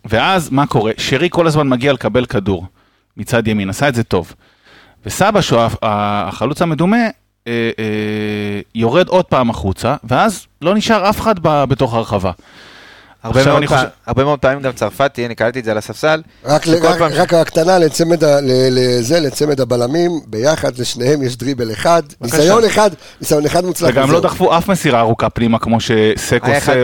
ואז מה קורה? שרי כל הזמן מגיע לקבל כדור מצד ימין, עשה את זה טוב. וסבא, ה- החלוץ המדומה, אה, אה, יורד עוד פעם החוצה, ואז לא נשאר אף אחד בתוך הרחבה. הרבה מאוד, אני פעם, חושב- הרבה מאוד פעמים גם צרפתי, אני קלטתי את זה על הספסל. רק, שכל רק, פעם- רק הקטנה לצמד, ה- ל- לזה, לצמד הבלמים, ביחד לשניהם יש דריבל אחד, ניסיון אחד, ניסיון אחד מוצלח. וגם. לא דחפו אף מסירה ארוכה פנימה, כמו שסק עושה,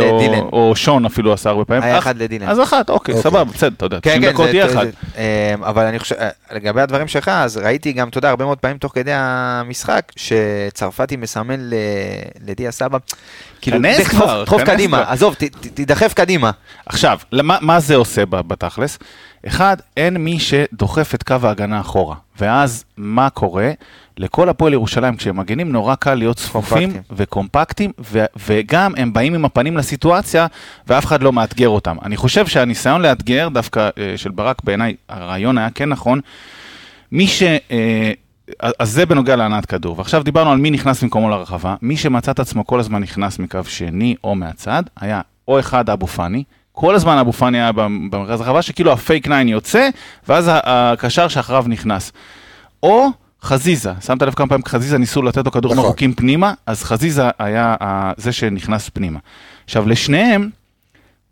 או- שון אפילו עשה הרבה פעמים. היה אח- אחד לדילן. אז אחת, אוקיי, אוקיי. סבבה, בסדר, אתה יודע, כן, 90 כן, דקות זה- יהיה אחד. אה, אבל אני חושב, לגבי הדברים שלך, אז ראיתי גם, אתה יודע, הרבה מאוד פעמים תוך כדי המשחק, שצרפתי מסמן לדיה סבא, כאילו, דחוף- כבר, דחוף כנס קדימה, כבר. עזוב, ת- ת- תדחף קדימה. עכשיו, למה, מה זה עושה בתכלס? אחד, אין מי שדוחף את קו ההגנה אחורה. ואז מה קורה? לכל הפועל ירושלים, כשהם מגנים, נורא קל להיות צפופים קומפקטים. וקומפקטים, ו- וגם הם באים עם הפנים לסיטואציה, ואף אחד לא מאתגר אותם. אני חושב שהניסיון לאתגר, דווקא אה, של ברק, בעיניי, הרעיון היה כן נכון. מי ש... אז זה בנוגע להנעת כדור. ועכשיו דיברנו על מי נכנס במקומו לרחבה. מי שמצא את עצמו כל הזמן נכנס מקו שני או מהצד, היה או אחד אבו פאני, כל הזמן אבו פאני היה במ- במרכז הרחבה, שכאילו הפייק ניין יוצא, ואז הקשר שאחריו נכנס. או חזיזה, שמת לב כמה פעמים חזיזה ניסו לתת לו כדורים נכון. ארוכים פנימה, אז חזיזה היה זה שנכנס פנימה. עכשיו, לשניהם,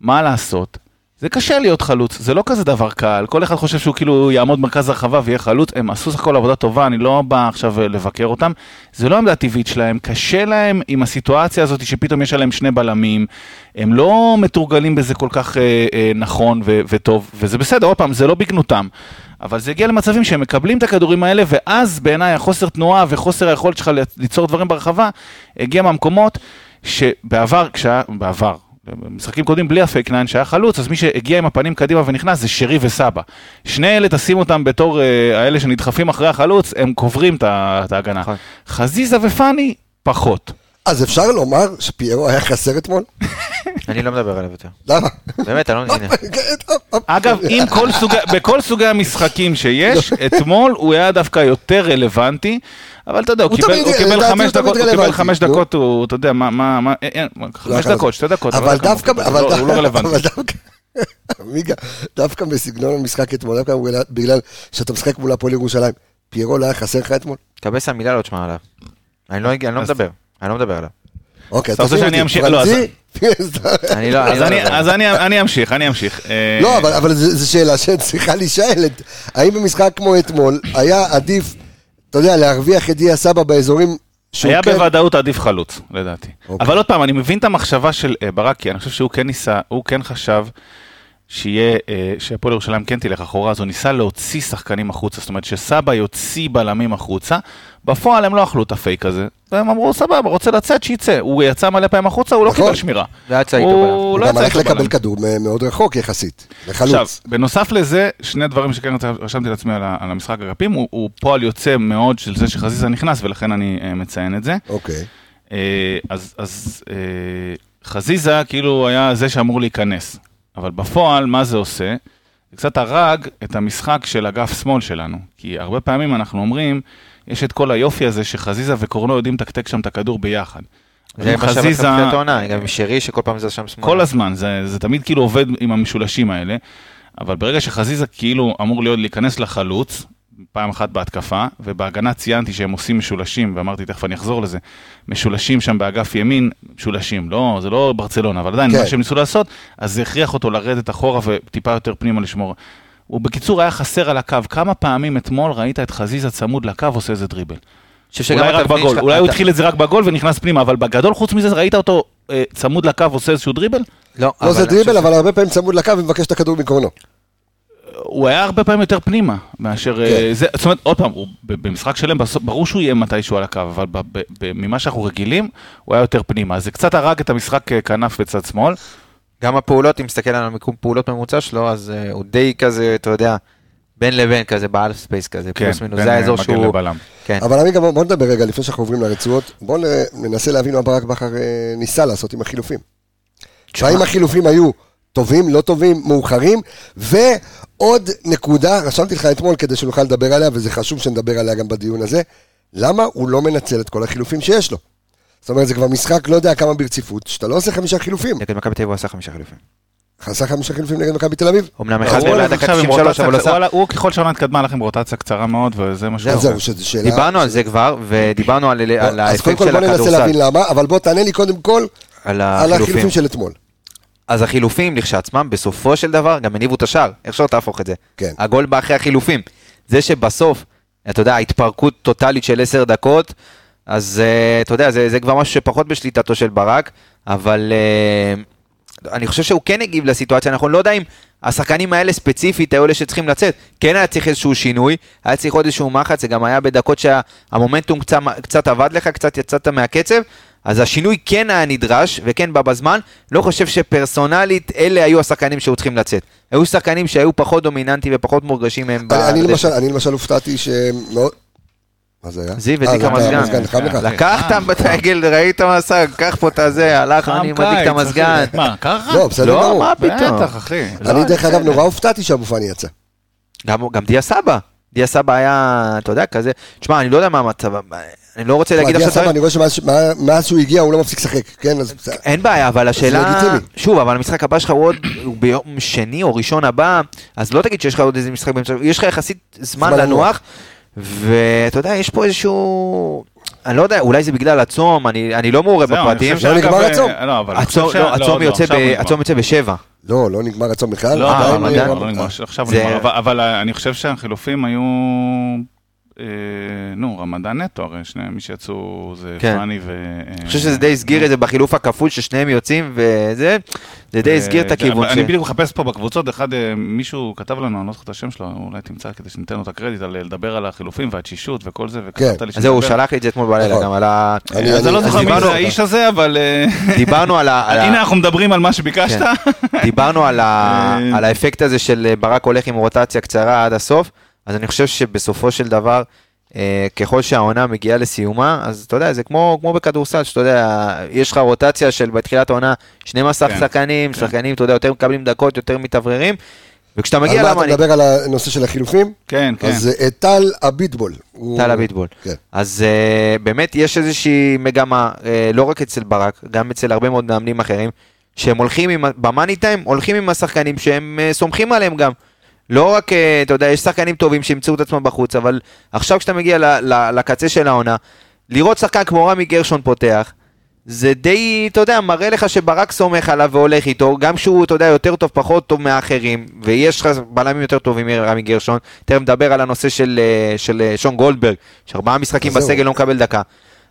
מה לעשות? זה קשה להיות חלוץ, זה לא כזה דבר קל, כל אחד חושב שהוא כאילו יעמוד במרכז הרחבה ויהיה חלוץ, הם עשו סך הכל עבודה טובה, אני לא בא עכשיו אה, לבקר אותם, זה לא העמדה הטבעית שלהם, קשה להם עם הסיטואציה הזאת שפתאום יש עליהם שני בלמים, הם לא מתורגלים בזה כל כך אה, אה, נכון ו- וטוב, וזה בסדר, עוד פעם, זה לא בגנותם, אבל זה הגיע למצבים שהם מקבלים את הכדורים האלה, ואז בעיניי החוסר תנועה וחוסר היכולת שלך ליצור דברים ברחבה, הגיע מהמקומות שבעבר, כשהיה, בעבר, במשחקים קודמים בלי הפייק ניין שהיה חלוץ, אז מי שהגיע עם הפנים קדימה ונכנס זה שרי וסבא. שני אלה, תשים אותם בתור אה, האלה שנדחפים אחרי החלוץ, הם קוברים את ההגנה. נכון. חזיזה ופאני, פחות. אז אפשר לומר שפיירו היה חסר אתמול? [LAUGHS] אני לא מדבר עליו יותר. למה? באמת, אני לא מבין. [LAUGHS] אגב, כל סוגי, בכל סוגי המשחקים שיש, [LAUGHS] לא. אתמול הוא היה דווקא יותר רלוונטי, אבל אתה יודע, הוא קיבל- חמש דקות, הוא קיבל חמש נו. דקות, הוא, אתה יודע, מה, מה, מה, אה, אה, חמש לא דקות, שתי דקות, אבל לא דווקא, הוא קיבל, אבל לא- הוא לא רלוונטי. אבל דווקא, [LAUGHS] עמיגה, דווקא בסגנון המשחק אתמול, דווקא בגלל שאתה משחק מול הפועל ירושלים, פיירו לא היה חסר לך אתמול? קבסה מילה לא תשמע עליו. אני לא לא מדבר. אני לא מדבר עליו. אוקיי, אתה רוצה שאני אמשיך? לא, אז- [LAUGHS] לא אז לא אני- אמשיך, אני אמשיך. אה, לא, אבל- זו שאלה שצריכה להישאל. האם במשחק כמו אתמול היה עדיף, אתה יודע, להרוויח את דיה סבא באזורים שהוא היה כן... בוודאות עדיף חלוץ, לדעתי. אוקיי. אבל עוד פעם, אני מבין את המחשבה של אה, ברקי, אני חושב שהוא כן ניסה, הוא כן חשב שיהיה, אה, שהפועל ירושלים כן תלך אחורה, אז הוא ניסה להוציא שחקנים החוצה, זאת אומרת שסבא יוציא בלמים החוצה, בפועל הם לא אכלו את הפייק הזה, והם אמרו, סבבה, רוצה לצאת, שיצא. הוא יצא מלא פעמים החוצה, הוא לא נכון. קיבל שמירה. לא יצא איתו הוא בלם. הוא גם הלך לקבל. כדור מאוד רחוק יחסית, עכשיו, לחלוץ. בנוסף לזה, שני דברים שכן רשמתי לעצמי על, המשחק אגפים, הוא, הוא פועל יוצא מאוד של זה שחזיזה נכנס, ולכן אני אה, מציין את זה. אוקיי. אה, אז, אז אה, חזיזה כאילו היה זה שאמור להיכנס, אבל בפועל מה זה עושה? זה קצת הרג את המשחק של אגף שמאל שלנו, כי הרבה פעמים אנחנו אומרים, יש את כל היופי הזה שחזיזה וקורנו יודעים לתקתק שם את הכדור ביחד. זה מה חזיזה, בתחילת העונה, גם עם שרי שכל פעם זה שם שמאלה. כל הזמן, זה, זה תמיד כאילו עובד עם המשולשים האלה, אבל ברגע שחזיזה כאילו אמור להיות להיכנס לחלוץ, פעם אחת בהתקפה, ובהגנה ציינתי שהם עושים משולשים, ואמרתי תכף אני אחזור לזה, משולשים שם באגף ימין, משולשים, לא, זה לא ברצלונה, אבל עדיין, כן. מה שהם ניסו לעשות, אז זה הכריח אותו לרדת אחורה וטיפה יותר פנימה לשמור. הוא בקיצור היה חסר על הקו, כמה פעמים אתמול ראית את חזיזה צמוד לקו עושה איזה דריבל? אולי רק בגול, של- אולי הוא אתה- התחיל את זה רק בגול ונכנס פנימה, אבל בגדול חוץ מזה ראית אותו אה, צמוד לקו עושה איזשהו דריבל? לא, לא זה דריבל, חושב אבל הרבה פעמים צמוד לקו ומבקש את הכדור מקורנו. הוא היה הרבה פעמים יותר פנימה מאשר כן. אה, זה, זאת אומרת, עוד פעם, הוא במשחק שלם, ברור שהוא יהיה מתישהו על הקו, אבל ב- ב- ב- ממה שאנחנו רגילים, הוא היה יותר פנימה. אז זה קצת הרג את המשחק אה, כנף בצד שמאל. גם הפעולות, אם מסתכל על המיקום פעולות ממוצע שלו, אז אה, הוא די כזה, אתה יודע, בין לבין כזה, בהאלף ספייס כזה, פלוס מינוס, זה אה, האזור מגן שהוא... לבלם. כן. אבל עמיגה, בוא בוא נדבר רגע לפני שאנחנו עוברים לרצועות. בואו ננסה להבין מה ברק בכר אה, ניסה לעשות עם החילופים. והאם החילופים היו טובים, לא טובים, מאוחרים, ועוד נקודה, רשמתי לך אתמול כדי שנוכל לדבר עליה, וזה חשוב שנדבר עליה גם בדיון הזה, למה הוא לא מנצל את כל החילופים שיש לו? זאת אומרת, זה כבר משחק לא יודע כמה ברציפות, שאתה לא עושה חמישה חילופים. נגד מכבי תל אביב הוא עשה חמישה חילופים. עשה חמישה חילופים נגד מכבי תל אביב? אמנם אחד מהם הולך דקה עכשיו עם 93, אבל עשה... הוא ככל שהעונה התקדמה עם רוטציה קצרה מאוד, וזה מה שהוא... זהו, שזו שאלה... דיברנו על זה כבר, ודיברנו על על אז קודם כל של בוא ננסה הכדורסל. להבין למה, אבל בוא תענה לי קודם כל על על החילופים. של אתמול. אז החילופים לכשעצמם, בסופו של דבר, גם הניבו את השער. איך שלא תהפוך את זה. כן. הגול בא אחרי החילופים. זה שבסוף, אתה יודע, התפרקות טוטאלית של עשר דקות, אז אה, אתה יודע, זה, זה כבר משהו שפחות בשליטתו של ברק, אבל אה, אני חושב שהוא כן הגיב לסיטואציה, אנחנו לא יודע אם השחקנים האלה ספציפית היו אלה שצריכים לצאת. כן היה צריך איזשהו שינוי, היה צריך עוד איזשהו מחץ, זה גם היה בדקות שהמומנטום קצת, קצת עבד לך, קצת יצאת מהקצב, אז השינוי כן היה נדרש, וכן בא בזמן. לא חושב שפרסונלית אלה היו השחקנים שהיו צריכים לצאת. היו שחקנים שהיו פחות דומיננטיים ופחות מורגשים מהם. אני- אני. למשל, אני למשל הופתעתי שמאוד... מה זה היה? זיו אה, הדליק המזגן. לך? לקחת את העגל, ראית מה עשה, קח פה את הזה, הלך, אני מדליק את המזגן. מה, ככה? לא, בסדר לא, גמור. מה פתאום. בטח, אחי. אני דרך אגב נורא הופתעתי שאבו פאני יצא. גם, גם דיה סבא. דיה סבא היה, אתה יודע, כזה, תשמע, אני לא יודע מה המצב, אני לא רוצה להגיד דיה עכשיו, סבא, אני רואה שמאז שהוא הגיע הוא לא מפסיק לשחק, כן? אז בסדר. אין בעיה, אבל השאלה. שוב, אבל המשחק הבא שלך הוא עוד, ביום שני או ראשון הבא, אז לא תגיד שיש לך עוד איזה משחק באמצע, יש לך יחסית זמן לנוח, ואתה יודע, יש פה איזשהו, אני לא יודע, אולי זה בגלל הצום, אני אני לא מעורה זהו, אני בפרטים, חושב לא שאגב, נגמר אה, הצום? לא, אבל אני הצום לא, הצום לא, יוצא עכשיו ב- הוא נגמר. הצום יוצא בשבע. לא, לא נגמר הצום בכלל. לא, עדיין, רמדאן, אה, לא נגמר, עכשיו נגמר, אבל- אבל אני חושב שהחילופים היו, אה, נו, רמדאן נטו, הרי שני, מי שיצאו זה כן. פאני ו... אני חושב שזה די הסגיר את זה בחילוף הכפול ששניהם יוצאים, וזה, זה די הסגיר את הכיוון. אה, אני בדיוק מחפש פה בקבוצות, אחד, אה, מישהו כתב לנו, אני לא זוכר את השם שלו, אולי תמצא כדי שניתן לו את הקרדיט, על לדבר על החילופים והתשישות וכל זה, וכתבת לי אז זהו, הוא. שלח לי את זה אתמול בלילה, נכון. גם על ה... אני- אז אני לא זוכר מי זה האיש הזה, אבל אה, [LAUGHS] דיברנו על ה... הנה אנחנו מדברים על מה שביקשת. כן. דיברנו. [LAUGHS] אה, על האפקט הזה של ברק הולך עם רוטציה קצרה עד הסוף, אז אני חושב שבסופו של דבר, אה, ככל שהעונה מגיעה לסיומה, אז אתה יודע, זה כמו, כמו בכדורסל, שאתה יודע, יש לך רוטציה של בתחילת העונה 12 כן, שחקנים, כן. שחקנים, אתה יודע, יותר מקבלים דקות, יותר מתאווררים, וכשאתה מגיע מה אתה למאני... מדבר על הנושא של החילופים? כן, כן. אז אה, טל אביטבול. הוא- טל אביטבול. כן. אז uh, באמת יש איזושהי מגמה, uh, לא רק אצל ברק, גם אצל הרבה מאוד מאמנים אחרים, שהם הולכים עם, במאני טיים, הולכים עם השחקנים שהם סומכים עליהם גם. לא רק, uh, אתה יודע, יש שחקנים טובים שימצאו את עצמם בחוץ, אבל עכשיו כשאתה מגיע ל, ל, לקצה של העונה, לראות שחקן כמו רמי גרשון פותח, זה די, אתה יודע, מראה לך שברק סומך עליו והולך איתו, גם שהוא, אתה יודע, יותר טוב, פחות טוב מהאחרים, ויש לך בלמים יותר טובים מרמי גרשון. תכף נדבר על הנושא של, אה, של אה, שון גולדברג, שארבעה משחקים. בסגל לא מקבל דקה.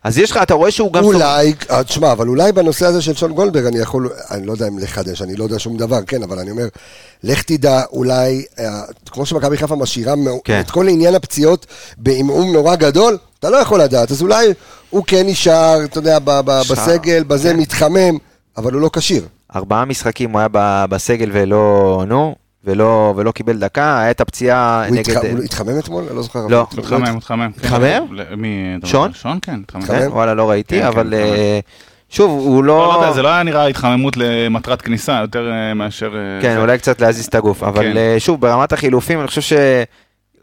אז יש לך, אתה רואה שהוא גם... אולי, אה, תשמע, אבל אולי בנושא הזה של שון גולדברג אני יכול, אני לא יודע אם לחדש, אני לא יודע שום דבר, כן, אבל אני אומר, לך תדע, אולי, אה, כמו שמכבי חיפה משאירה כן. את כל עניין הפציעות בעמעום נורא גדול, אתה לא יכול לדעת, אז אולי הוא כן נשאר, אתה יודע, ב- ב- בסגל, בזה כן. מתחמם, אבל הוא לא כשיר. ארבעה משחקים הוא היה בסגל ולא, נו, ולא, ולא קיבל דקה, היה את הפציעה נגד... התח- הוא התחמם אתמול? אני לא זוכר. לא. הוא התחמם. מתחמם. כן. מי? אתה שון? שון, כן. מתחמם. כן, וואלה, לא ראיתי, כן, כן, אבל. אה, שוב, הוא לא, לא... לא יודע, זה לא היה נראה התחממות למטרת כניסה, יותר אה, מאשר... אה, כן, זה. אולי קצת להזיז את הגוף, אבל כן. אה, שוב, ברמת החילופים, אני חושב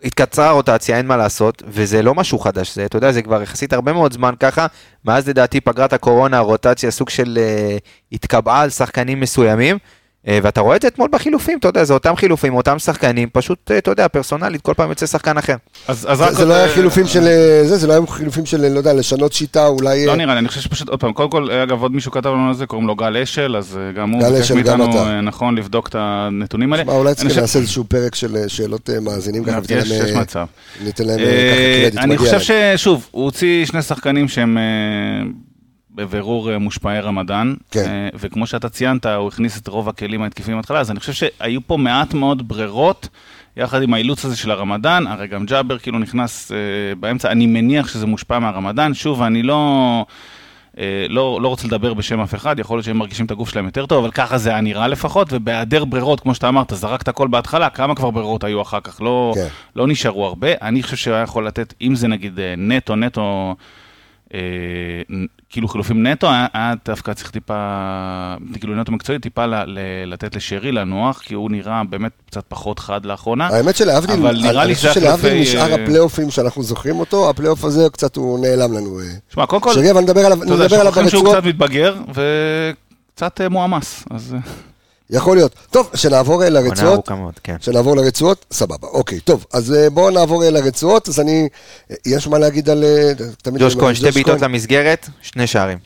שהתקצרה הרוטציה, אין מה לעשות, וזה לא משהו חדש, זה, אתה יודע, זה כבר יחסית הרבה מאוד זמן ככה, מאז לדעתי פגרת הקורונה, הרוטציה סוג של אה, התקבעה על שחקנים מסוימים, אה, ואתה רואה את זה אתמול בחילופים, אתה יודע, זה אותם חילופים, אותם שחקנים, פשוט, אה, אתה יודע, פרסונלית, כל פעם יוצא שחקן אחר. אז אז זה- רק זה עוד, לא היה אה, חילופים של אה, זה, זה לא היה חילופים של, לא יודע, לשנות שיטה, אולי... לא אה, נראה לי, אני חושב שפשוט, עוד פעם, קודם כל, אגב, עוד מישהו כתב לנו על זה, קוראים לו גל אשל, אז אה, גם הוא גל ביקש אשל, גם מאיתנו, אתה. אה, נכון, לבדוק את הנתונים האלה. מה, אולי אני חושב- לעשות איזשהו פרק של אה, שאלות אה, מאזינים ככה, ניתן להם, יש אה, מצב. ניתן להם אה, אה, ככה קרדיט, אני מגיע חושב להם. ששוב, הוא הוציא שני שחקנים שהם אה, בבירור אה, מושפעי רמדאן, כן. אה, וכמו שאתה ציינת, הוא הכניס את רוב הכלים ההתקפיים בהתחלה, אז אני חושב שהיו פה מעט מאוד ברירות. יחד עם האילוץ הזה של הרמדאן, הרי גם ג'אבר כאילו נכנס אה, באמצע, אני מניח שזה מושפע מהרמדאן, שוב, אני לא, לא, לא רוצה לדבר בשם אף אחד, יכול להיות שהם מרגישים את הגוף שלהם יותר טוב, אבל ככה זה היה נראה לפחות, ובהיעדר ברירות, כמו שאתה אמרת, זרקת הכל בהתחלה, כמה כבר ברירות היו אחר כך, לא, כן. לא נשארו הרבה. אני חושב שהוא היה יכול לתת, אם זה נגיד נטו, נטו, אה, כאילו חילופים נטו, היה, היה דווקא צריך טיפה, כאילו נטו מקצועי, טיפה ל, ל, לתת לשרי לנוח, כי הוא נראה באמת קצת פחות חד לאחרונה. האמת שלהבדיל, אבל נראה לי שזה שלהבדיל משאר אה, הפלייאופים שאנחנו זוכרים אותו, הפלייאוף הזה קצת הוא נעלם לנו. אה. שמע, קודם כל, שרי, אבל נדבר עליו אתה יודע, שוכחים שהוא ברצועות, קצת מתבגר, וקצת אה, מועמס, אז... יכול להיות. טוב, שנעבור אה, עונה לרצועות. ארוכה מאוד, כן. שנעבור לרצועות, סבבה, אוקיי, טוב, אז אה, בואו נעבור אה, לרצועות, אז אני, יש מה להגיד על... ג'וש כהן, שתי בעיטות. למסגרת, שני שערים.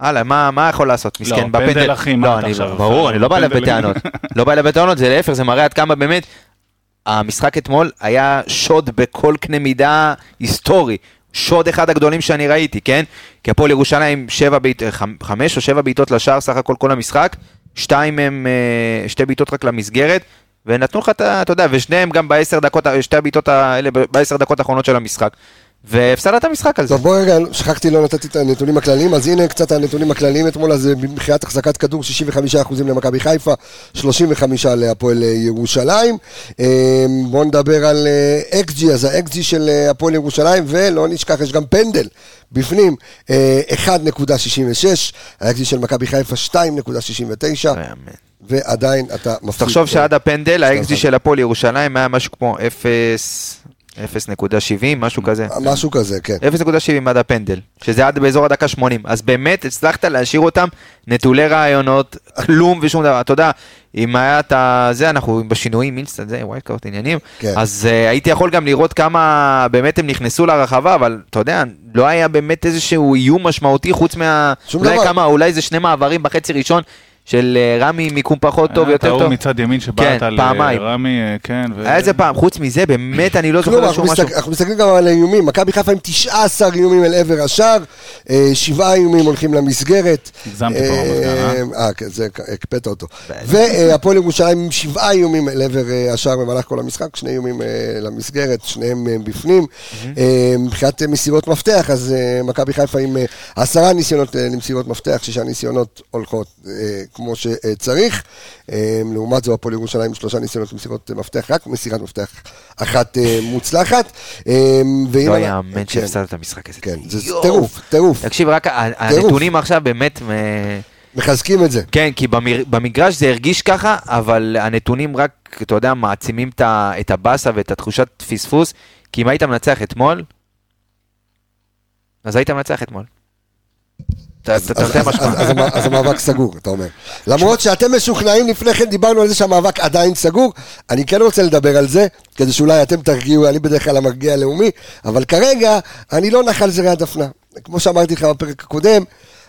הלאה, מה מה יכול לעשות? מסכן, פנדל, אחי, מה לא, אתה אני עכשיו? לא, ברור, אני לא בא אליו. בטענות. לא בא אליו בטענות, זה להפך, זה מראה עד כמה באמת המשחק אתמול היה שוד בכל קנה מידה היסטורי. שוד אחד הגדולים שאני ראיתי, כן? כי הפועל ירושלים שבע בעיט- חמ- חמש או שבע בעיטות לשער סך הכל כל המשחק, שתיים הם, אה, שתי בעיטות רק למסגרת, ונתנו לך את ה... אתה יודע, ושניהם גם בעשר דקות, שתי הבעיטות האלה בעשר דקות האחרונות של המשחק. והפסדת את המשחק על זה. טוב, בוא רגע, שכחתי, לא נתתי את הנתונים הכלליים, אז הנה קצת הנתונים הכלליים אתמול, אז אה, מבחינת החזקת כדור, 65% למכבי חיפה, 35% להפועל אה, ירושלים. אה, בואו נדבר על xG, אז ה xG של אה, הפועל ירושלים, ולא נשכח, יש גם פנדל בפנים, אה, 1.66, ה xG של מכבי חיפה, 2.69, לא יאמן. ועדיין אתה אז מפסיד. תחשוב שעד הפנדל, אחד. של הפועל ירושלים היה משהו כמו 0... 0.70, משהו כזה. משהו כזה, כן. 0.70 עד הפנדל, שזה עד באזור הדקה 80. אז באמת הצלחת להשאיר אותם נטולי רעיונות, כלום ושום דבר. אתה יודע, אם היה את. זה, אנחנו בשינויים, אינסטנט, זה, וואי, קרות עניינים. כן. אז uh, הייתי יכול גם לראות כמה באמת הם נכנסו לרחבה, אבל אתה יודע, לא היה באמת איזשהו איום משמעותי חוץ מה... אולי דבר. כמה, אולי זה שני מעברים בחצי ראשון. של אה, רמי מיקום פחות טוב, היה את יותר ההוא טוב. מצד ימין שבעט כן, על פעמיים. אה, רמי, אה, כן. ו- היה איזה פעם, חוץ מזה, באמת אני לא זוכר שום משהו. מסתכל, אנחנו מסתכלים גם על האיומים, מכבי חיפה עם 19 איומים אל עבר השער, אה, שבעה איומים הולכים למסגרת. הגזמתי פה גן, אה, כן, זה, הקפאת אותו. והפועל ירושלים עם שבעה איומים אל עבר אה, השער במהלך כל המשחק, שני איומים אה, למסגרת, שניהם אה, בפנים. אה, מבחינת אה, מסירות מפתח, אז אה, מכבי חיפה עם אה, עשרה ניסיונות אה, למסירות מפתח, שישה ניסיונות הולכות, אה, כמו שצריך. אה, לעומת זו, הפועל ירושלים שלושה ניסיונות מסירות מפתח, רק מסירת מפתח אחת אה, מוצלחת. ואם- לא יאמן כן, שהפסדת את המשחק הזה. כן, זה. טירוף, טירוף. תקשיב, רק הנתונים עכשיו באמת... מחזקים את זה. כן, כי במגרש זה הרגיש ככה, אבל הנתונים רק, אתה יודע, מעצימים את הבאסה ואת התחושת פספוס, כי אם היית מנצח אתמול, אז היית מנצח אתמול. תרתי משמע. אז המאבק סגור, אתה אומר. למרות שאתם משוכנעים, לפני כן דיברנו על זה שהמאבק עדיין סגור, אני כן רוצה לדבר על זה, כדי שאולי אתם תרגיעו, אני בדרך כלל המרגיע הלאומי, אבל כרגע אני לא נח על זרי הדפנה. כמו שאמרתי לך בפרק הקודם,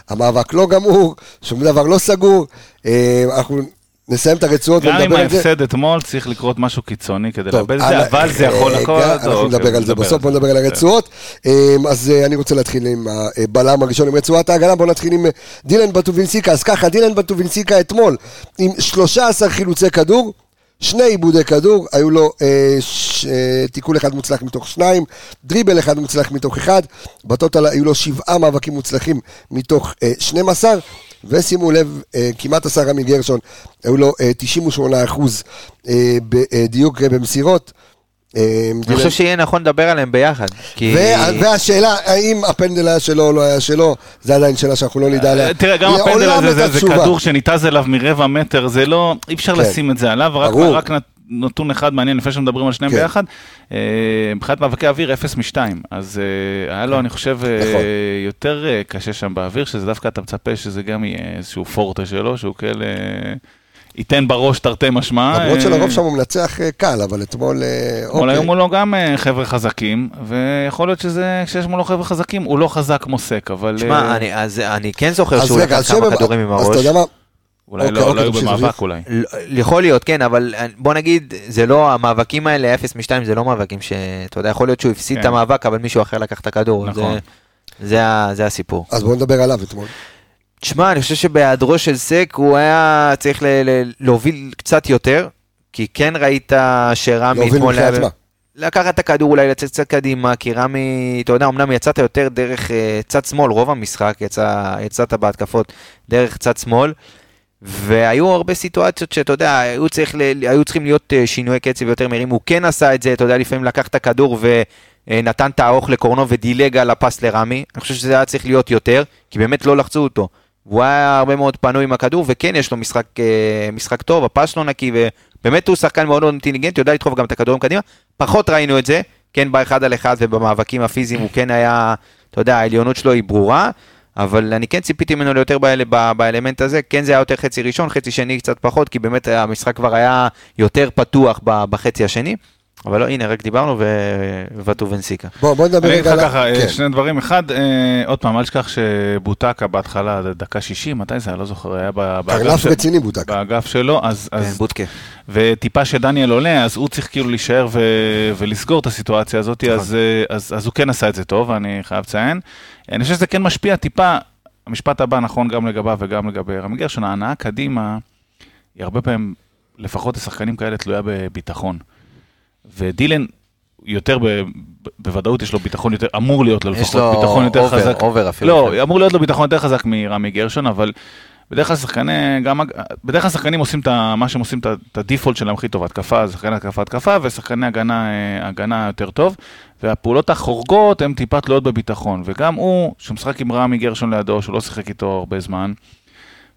המאבק לא גמור, שום דבר לא סגור, אה, אנחנו נסיים את הרצועות גם עם ונדבר על זה. ההפסד אתמול צריך לקרות משהו קיצוני כדי לאבד את זה, אבל זה יכול רגע, לקרות. אנחנו אוקיי, נדבר על זה בסוף, בוא נדבר על הרצועות. אמ, אז אה, אני רוצה להתחיל עם הבלם הראשון, עם רצועת ההגנה, בוא נתחיל עם אה, דילן בטובינסיקה. אז ככה, דילן בטובינסיקה אתמול, עם 13 חילוצי כדור, שני עיבודי כדור, היו לו אה, ש, אה, תיקול אחד מוצלח מתוך שניים, דריבל אחד מוצלח מתוך אחד, בטוטל היו לו שבעה מאבקים מוצלחים מתוך אה, 12, ושימו לב, אה, כמעט עשה רמי גרשון, היו לו אה, 98 אחוז אה, בדיוק אה, במסירות. אה, אני חושב שיהיה נכון לדבר עליהם ביחד. כי... והשאלה, האם הפנדל היה שלו או לא היה שלו, זה עדיין שאלה שאנחנו לא נדע עליה. אה, תראה, גם הפנדל הזה זה-. כדור שניתז אליו מרבע מטר, זה לא, אי אפשר כן. לשים את זה עליו, רק- נתון אחד מעניין לפני שמדברים על שניהם כן. ביחד. אה, מבחינת מאבקי אוויר, 0 מ-2, אז אה, היה לו, אני חושב, אה, נכון. יותר קשה שם באוויר, שזה דווקא אתה מצפה שזה גם יהיה איזשהו פורטה שלו, שהוא כאלה... ייתן בראש תרתי משמע. למרות שלרוב שם הוא מנצח קל, אבל אתמול... אבל אוקיי. היו מולו גם אה, חבר'ה חזקים, ויכול להיות שזה, כשיש מולו חבר'ה חזקים, הוא לא חזק כמו סק, אבל שמע, אני- אז אני כן זוכר שהוא לקח כמה כדורים עם אז אתה הראש. יודע מה? אולי אוקיי, לא, אוקיי, לא היו תמשיך, במאבק. אולי. יכול להיות, כן, אבל בוא נגיד, זה לא, המאבקים האלה, 0 מ-2 זה לא מאבקים שאתה יודע, יכול להיות שהוא הפסיד כן. את המאבק, אבל מישהו אחר לקח את הכדור. נכון. זה- זה ה- זה הסיפור. אז בואו נדבר עליו אתמול. תשמע, אני חושב שבהיעדרו של סק הוא היה צריך ל- ל- להוביל קצת יותר, כי כן ראית שרמי להוביל אתמול... מבחינת היה- מה? לקחת את הכדור, אולי לצאת קצת קדימה, כי רמי, אתה יודע, אמנם יצאת יותר דרך אה, צד שמאל, רוב המשחק יצא, יצאת בהתקפות דרך צד שמאל, והיו הרבה סיטואציות שאתה יודע, היו, צריך היו צריכים להיות אה, שינויי קצב יותר מהירים, הוא כן עשה את זה, אתה יודע, לפעמים לקח את הכדור ונתן את הארוך לקורנו ודילג על הפס לרמי, אני חושב שזה היה צריך להיות יותר, כי באמת לא לחצו אותו. והוא היה הרבה מאוד פנוי עם הכדור, וכן יש לו משחק, אה, משחק טוב, הפס לא נקי, ובאמת הוא שחקן מאוד מאוד אינטליגנטי, יודע לדחוף גם את הכדורים קדימה. פחות ראינו את זה, כן באחד על אחד ובמאבקים הפיזיים הוא כן היה, אתה יודע, העליונות שלו היא ברורה, אבל אני כן ציפיתי ממנו ליותר באל, באלמנט הזה, כן זה היה יותר חצי ראשון, חצי שני קצת פחות, כי באמת המשחק כבר היה יותר פתוח ב, בחצי השני, אבל לא, הנה, רק דיברנו ו- וטובנסיקה. בוא, בוא נדבר אני אגיד רגע לך על... ככה, כן. שני דברים. אחד, אה, עוד פעם, אל תשכח שבוטקה בהתחלה, דקה 60, מתי זה היה? לא זוכר, היה ב- באגף של- רציני בוטק. באגף שלו, אז... כן, אז בודקה. וטיפה שדניאל עולה, אז הוא צריך כאילו להישאר ו- ולסגור את הסיטואציה הזאת, נכון. אז, אה, אז, אז הוא כן עשה את זה טוב, אני חייב לציין. אני חושב שזה כן משפיע טיפה, המשפט הבא נכון גם לגביו וגם לגבי רמי גרשון, ההנאה קדימה, היא הרבה פעמים, לפחות לשחקנים כאלה, תלויה בביטחון. ודילן, יותר, ב, ב- בוודאות יש לו ביטחון יותר, אמור להיות לו יש לפחות לו ביטחון יותר over, חזק. over אפילו. לא, אמור להיות לו ביטחון יותר חזק מרמי גרשון, אבל בדרך כלל שחקני, גם, בדרך כלל שחקנים עושים את מה שהם עושים, את ה default שלהם הכי טוב, התקפה, שחקני התקפה, התקפה, ושחקני הגנה, אה, הגנה יותר טוב, והפעולות החורגות הן טיפה תלויות בביטחון, וגם הוא, שמשחק עם רמי גרשון לידו, שהוא לא שיחק איתו הרבה זמן,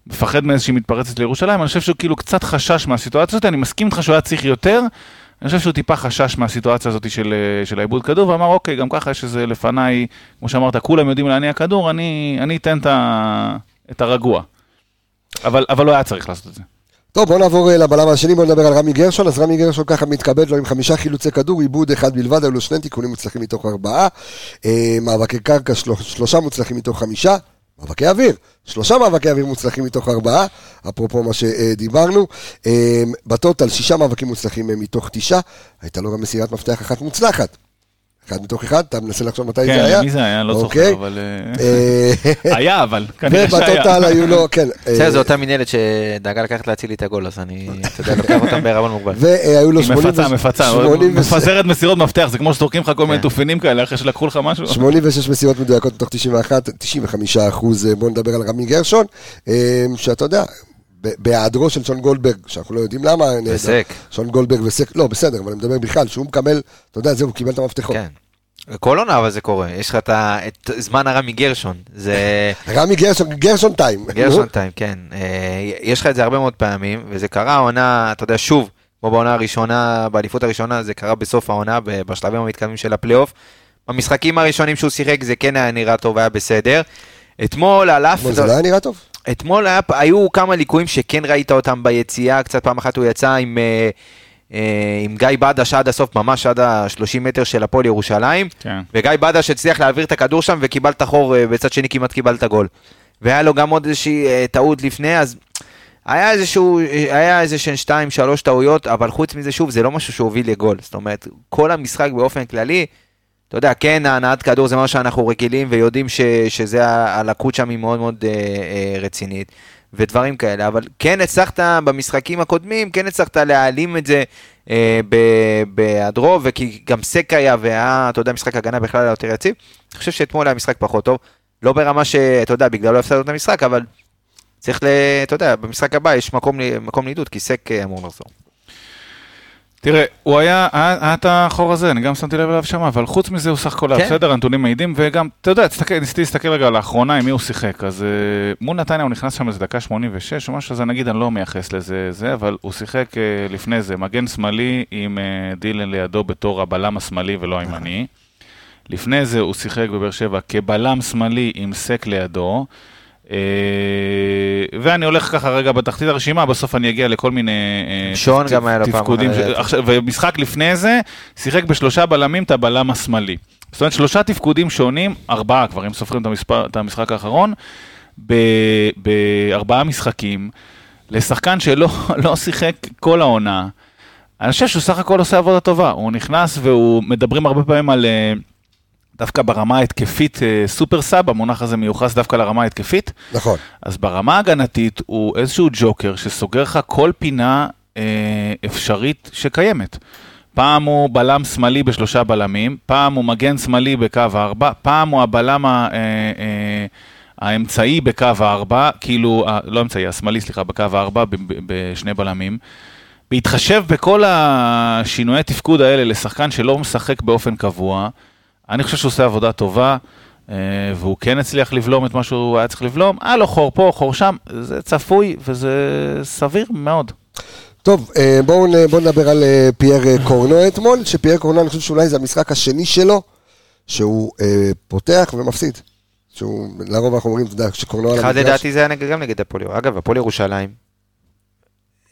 מפחד מאיזושהי מתפרצת לירושלים, אני חושב שהוא כאילו קצת חשש מהסיטואציה הזאת, אני מסכים איתך שהוא היה צריך יותר, אני חושב שהוא טיפה חשש מהסיטואציה הזאת של, אה, של העיבוד כדור, ואמר, אוקיי, גם ככה יש איזה לפניי, כמו שאמרת, כולם יודעים להניע כדור, אני, אני אתן את, ה, את הרגוע. אבל, אבל לא היה צריך לעשות את זה. טוב, בוא נעבור אה, לבלם השני, בוא נדבר על רמי גרשון. אז רמי גרשון ככה מתכבד לו עם חמישה חילוצי כדור, עיבוד אחד בלבד, היו לו שני תיקונים מוצלחים מתוך ארבעה. אה, מאבקי קרקע, של- שלושה מוצלחים מתוך חמישה. מאבקי אוויר, שלושה מאבקי אוויר מוצלחים מתוך ארבעה, אפרופו מה שדיברנו. אה, בטוטל, שישה מאבקים מוצלחים מתוך תשעה. הייתה לו גם מסירת מפתח אחת מוצלחת. אחד מתוך אחד, אתה מנסה לחשוב מתי זה היה? כן, מי זה היה? לא אוקיי. זוכר, אבל... אה, אה, היה, אבל, [LAUGHS] כנראה ובטוטל שהיה. היו לו, כן. [LAUGHS] בסדר, אה, זו אותה מינהלת שדאגה לקחת להציל לי את הגול, אז אני, אתה יודע, לוקח אותם [LAUGHS] בערבון מוגבל. והיו לו היא 80 מפצה, מפצה, 80 מפזרת מסירות מפתח, זה כמו שזורקים לך כל מיני כן. תופינים כאלה אחרי שלקחו לך משהו. 86 מסירות מדויקות מתוך 91, 95 אחוז, אה, בוא נדבר על רמי גרשון, שאתה יודע, בהיעדרו של שון גולדברג, שאנחנו לא יודעים למה. וסק. שון גולדברג וסק, לא, בסדר, אבל אני מדבר בכלל, שהוא מקבל, אתה יודע, זהו, הוא קיבל את המפתחות. כן. כל עונה אבל זה קורה, יש לך את את זמן הרמי גרשון, זה רמי גרשון, גרשון time. גרשון טיים, כן. אה, יש לך את זה הרבה מאוד פעמים, וזה קרה העונה, אתה יודע, שוב, כמו בעונה הראשונה, באליפות הראשונה, זה קרה בסוף העונה, בשלבים המתקדמים של הפלייאוף. במשחקים הראשונים שהוא שיחק זה כן היה נראה טוב, היה בסדר. אתמול על אף... זה לא היה נראה טוב? אתמול היה, היו כמה ליקויים שכן ראית אותם ביציאה, קצת פעם אחת הוא יצא עם, אה, עם גיא בדש עד הסוף, ממש עד ה-30 מטר של הפועל ירושלים, כן. וגיא בדש הצליח להעביר את הכדור שם וקיבל את החור, אה, בצד שני כמעט קיבל את הגול. והיה לו גם עוד איזושהי אה, טעות לפני, אז היה איזשהו, אה, היה איזה שהן שתיים, שלוש טעויות, אבל חוץ מזה, שוב, זה לא משהו שהוביל לגול. זאת אומרת, כל המשחק באופן כללי, אתה יודע, כן, ההנעת כדור זה מה שאנחנו רגילים ויודעים ש, שזה הלקות שם היא מאוד מאוד אה, אה, רצינית ודברים כאלה, אבל כן הצלחת במשחקים הקודמים, כן הצלחת להעלים את זה אה, בהיעדרו, וכי גם סק היה והיה, אתה יודע, משחק הגנה בכלל היה יותר יציב. אני חושב שאתמול היה משחק פחות טוב, לא ברמה שאתה יודע, בגללו הפסדנו את המשחק, אבל צריך. אתה יודע, במשחק הבא יש מקום, מקום לעידוד, כי סק אמור לחזור. תראה, הוא היה, היה, היה את החור הזה, אני גם שמתי לב אליו שם, אבל חוץ מזה הוא סך הכל היה כן. בסדר, הנתונים מעידים, וגם, אתה יודע, ניסיתי להסתכל רגע לאחרונה עם מי הוא שיחק, אז uh, מול נתניה הוא נכנס שם איזה דקה 86 או משהו, אז נגיד אני לא מייחס לזה, זה, אבל הוא שיחק uh, לפני זה, מגן שמאלי עם uh, דילן לידו בתור הבלם השמאלי ולא הימני. לפני זה הוא שיחק בבאר שבע כבלם שמאלי עם סק לידו. אה, ואני הולך ככה רגע בתחתית הרשימה, בסוף אני אגיע לכל מיני אה, שון גם היה לו פעם ומשחק לפני זה, שיחק בשלושה בלמים את הבלם השמאלי. זאת אומרת, שלושה תפקודים שונים, ארבעה כבר, אם סופרים את, המספר, את המשחק האחרון, בארבעה משחקים, לשחקן שלא [LAUGHS] לא שיחק כל העונה. אני חושב שהוא סך הכל עושה עבודה טובה. הוא נכנס והוא, מדברים הרבה פעמים על... אה, דווקא ברמה ההתקפית אה, סופר סאב, המונח הזה מיוחס דווקא לרמה ההתקפית. נכון. אז ברמה ההגנתית הוא איזשהו ג'וקר שסוגר לך כל פינה אה, אפשרית שקיימת. פעם הוא בלם שמאלי בשלושה בלמים, פעם הוא מגן שמאלי בקו הארבע, פעם הוא הבלם ה, אה, אה, האמצעי בקו הארבע, כאילו, לא האמצעי, השמאלי, סליחה, בקו הארבע, בשני בלמים. בהתחשב בכל השינויי תפקוד האלה לשחקן שלא משחק באופן קבוע, אני חושב שהוא עושה עבודה טובה, אה, והוא כן הצליח לבלום את מה שהוא היה צריך לבלום. היה לו חור פה, חור שם, זה צפוי וזה סביר מאוד. טוב, אה, בואו בואו נדבר על אה, פייר אה, קורנו אתמול, שפייר קורנו, אני חושב שאולי זה המשחק השני שלו, שהוא אה, פותח ומפסיד. שהוא, לרוב אנחנו אומרים, אתה יודע, שקורנו על אחד המגרש, לדעתי זה היה נגד- גם נגד הפועל ירושלים. אגב, הפועל ירושלים,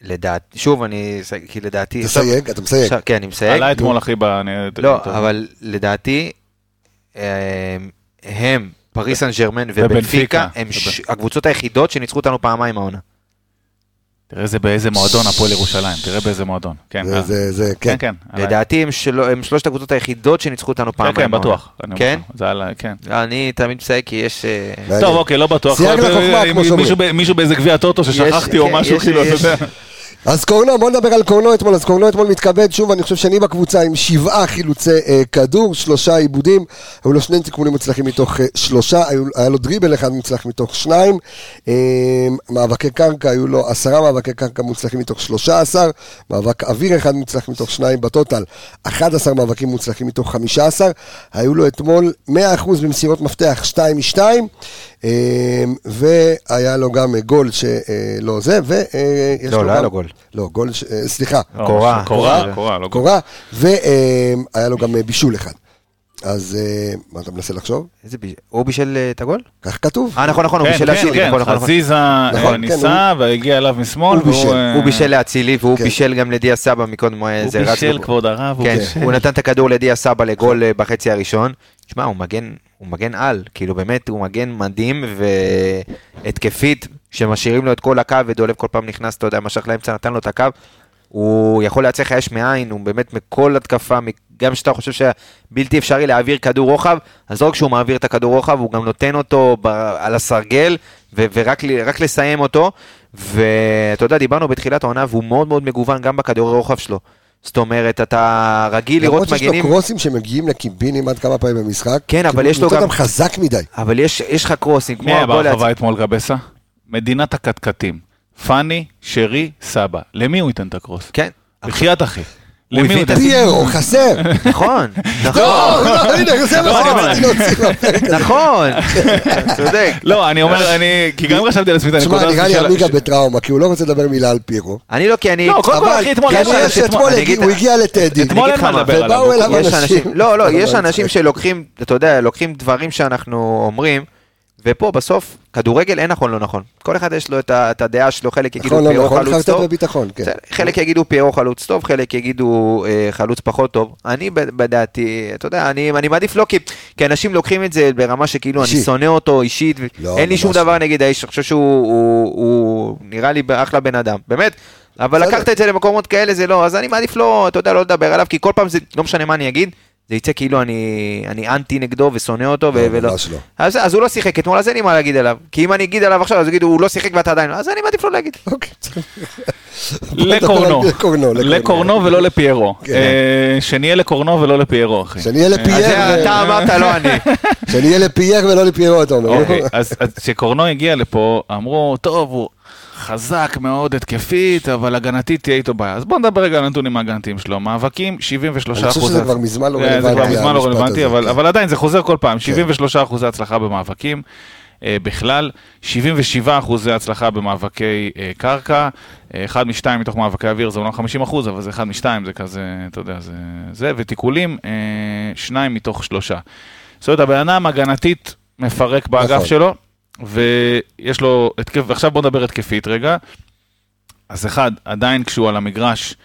לדעתי, שוב, אני, כי לדעתי... תסייג, אתה מסייג. כן, אני מסייג. עלה אתמול אחי ב... אני- לא. אבל לדעתי, אה, הם, פריז סן ז'רמן ובנפיקה. הם הקבוצות היחידות שניצחו אותנו פעמיים העונה. תראה איזה באיזה מועדון הפועל ירושלים, תראה באיזה מועדון. כן, זה, אה. זה, זה, כן, כן. כן. לדעתי הם של- הם שלושת הקבוצות היחידות שניצחו אותנו כן, פעמיים כן, העונה. בטוח. כן? זה עליי, כן. אני תמיד מסייג כי יש... אה. טוב, אוקיי, לא בטוח. סייג לחוכמה, אה, כמו מישהו שאומרים. מישהו באיזה גביע טוטו ששכחתי או כן, משהו, כאילו, אתה יודע. אז קורנו, בוא נדבר על קורנו אתמול, אז קורנו אתמול מתכבד, שוב, אני חושב שני בקבוצה עם שבעה חילוצי אה, כדור, שלושה עיבודים, היו לו שני תיקונים מוצלחים מתוך אה, שלושה, היו, היה לו דריבל אחד מוצלח מתוך שניים, אה, מאבקי קרקע, היו לו עשרה מאבקי קרקע מוצלחים מתוך שלושה עשר, מאבק אוויר אחד מוצלח מתוך שניים בטוטל, 11 מאבקים מוצלחים מתוך חמישה עשר, היו לו אתמול 100% במסירות מפתח, שתיים משתיים, אה, והיה לו גם אה, גול שלא זה, ויש לא, לא היה גם- לו גול. לא, גול, אה, סליחה, לא, קורה. קורה, קורה. לא. קורה, והיה לו גם אה, בישול אחד. אז אה, מה אתה מנסה לחשוב? איזה בישל? הוא בישל אה, את הגול? כך כתוב. אה, נכון, נכון, הוא כן, בישל כן, לאצילי, כן, נכון, נכון. נכון. חזיזה אה, נכון, כן, ניסה והגיע אליו משמאל. הוא בישל, אה, לאצילי והוא כן. בישל גם לדיה סבא מקודם, הוא בישל, כבוד הרב, הוא כן, בישל. הוא נתן את הכדור לדיה סבא לגול אה, בחצי הראשון. שמע, הוא מגן על, כאילו באמת, הוא מגן מדהים והתקפית, שמשאירים לו את כל הקו ודולב כל פעם נכנס, אתה יודע, משך לאמצע, נתן לו את הקו. הוא יכול להציע לך אש מאין, הוא באמת מכל התקפה, גם כשאתה חושב שבלתי אפשרי להעביר כדור רוחב, אז לא רק שהוא מעביר את הכדור רוחב, הוא גם נותן אותו ב- על הסרגל, ו- ורק לסיים אותו. ואתה יודע, דיברנו בתחילת העונה, והוא מאוד מאוד מגוון גם בכדורי רוחב שלו. זאת אומרת, אתה רגיל לראות למרות שיש לו מגנים, קרוסים שמגיעים לקיבינים עד כמה פעמים במשחק. כן, אבל כאילו, יש לו הוא גם- אותם חזק מדי. אבל יש יש לך קרוסים, כמו מי היה ברחבה לעצ- אתמול גבסה? מדינת הקטקטים. פאני, שרי, סבא. למי הוא ייתן את הקרוס? כן. בחייאת אחי. למי הוא ייתן? פיירו, חסר. נכון, נכון, לא, לא, הנה, זה מה לא, אני שרציתי להוציא מהפרק הזה. נכון, צודק. לא, אני אומר, אני, כי גם חשבתי על עצמי את הנקודה תשמע, הזאת נראה לי עמיגה בטראומה, כי הוא לא רוצה לדבר מילה על פיירו. אני לא, כי אני... לא, קודם כל, אחי, אתמול, כנראה שאתמול הגיע- אגיד- הוא הגיע לטדי. אתמול אין מה לדבר עליו. ובאו אליו אנשים. לא, לא, יש אנשים. שלוקחים, אתה יודע, לוקחים דברים שאנחנו אומרים, ופה בסוף, כדורגל אין נכון לא נכון. כל אחד יש לו את ה- את הדעה שלו, חלק יגידו נכון, לא פיירו נכון, חלוץ טוב, בביטחון, כן. חלק יגידו פיירו חלוץ טוב, חלק יגידו אה, חלוץ פחות טוב. אני בדעתי, אתה יודע, אני אני מעדיף לא, כי כי אנשים לוקחים את זה ברמה שכאילו אני אישי. שונא אותו אישית, לא, אין לי שום ממש דבר לא. נגד האיש, אני חושב שהוא הוא- הוא נראה לי אחלה בן אדם, באמת. אבל. לקחת את זה למקומות כאלה זה לא, אז אני מעדיף לא, אתה יודע, לא לדבר עליו, כי כל פעם זה, לא משנה מה אני אגיד, זה יצא כאילו אני, אני אנטי נגדו ושונא אותו, לא, ולא. ממש לא. אז, אז הוא לא שיחק אתמול, אז אין לי מה להגיד עליו. כי אם אני אגיד עליו עכשיו, אז יגידו, הוא לא שיחק ואתה עדיין לא, אז אני מעדיף לא להגיד. אוקיי. [LAUGHS] [LAUGHS] לקורנו. לקורנו, לקורנו ולא לפיירו. כן. אה, שנהיה לקורנו ולא לפיירו, אחי. שנהיה אז לפייר, זה אתה אמרת, לא אני. [LAUGHS] שנהיה לפייר ולא לפיירו, אתה אומר. אוקיי, אז אז כשקורנו הגיע לפה, אמרו, טוב, הוא חזק מאוד התקפית, אבל הגנתית תהיה איתו בעיה. אז בואו נדבר רגע על הנתונים ההגנתיים שלו. מאבקים, 73 אני חושב שזה כבר מזמן לא זה רלוונטי, כבר מזמן לא רלוונטי, אבל כן. אבל עדיין זה חוזר כל פעם. 73 אחוזי הצלחה במאבקים. אה, בכלל, 77 אחוזי הצלחה במאבקי אה, קרקע, אה, אחד משתיים מתוך מאבקי אוויר זה אומנם 50 אחוז, אבל זה אחד משתיים, זה כזה, אתה יודע, זה... זה, ותיקולים, אה, שניים מתוך שלושה. זאת אומרת, הבן אדם הגנתית מפרק באגף נכון. שלו, ויש לו התקף, ועכשיו בוא נדבר התקפית רגע. אז אחד, עדיין כשהוא על המגרש,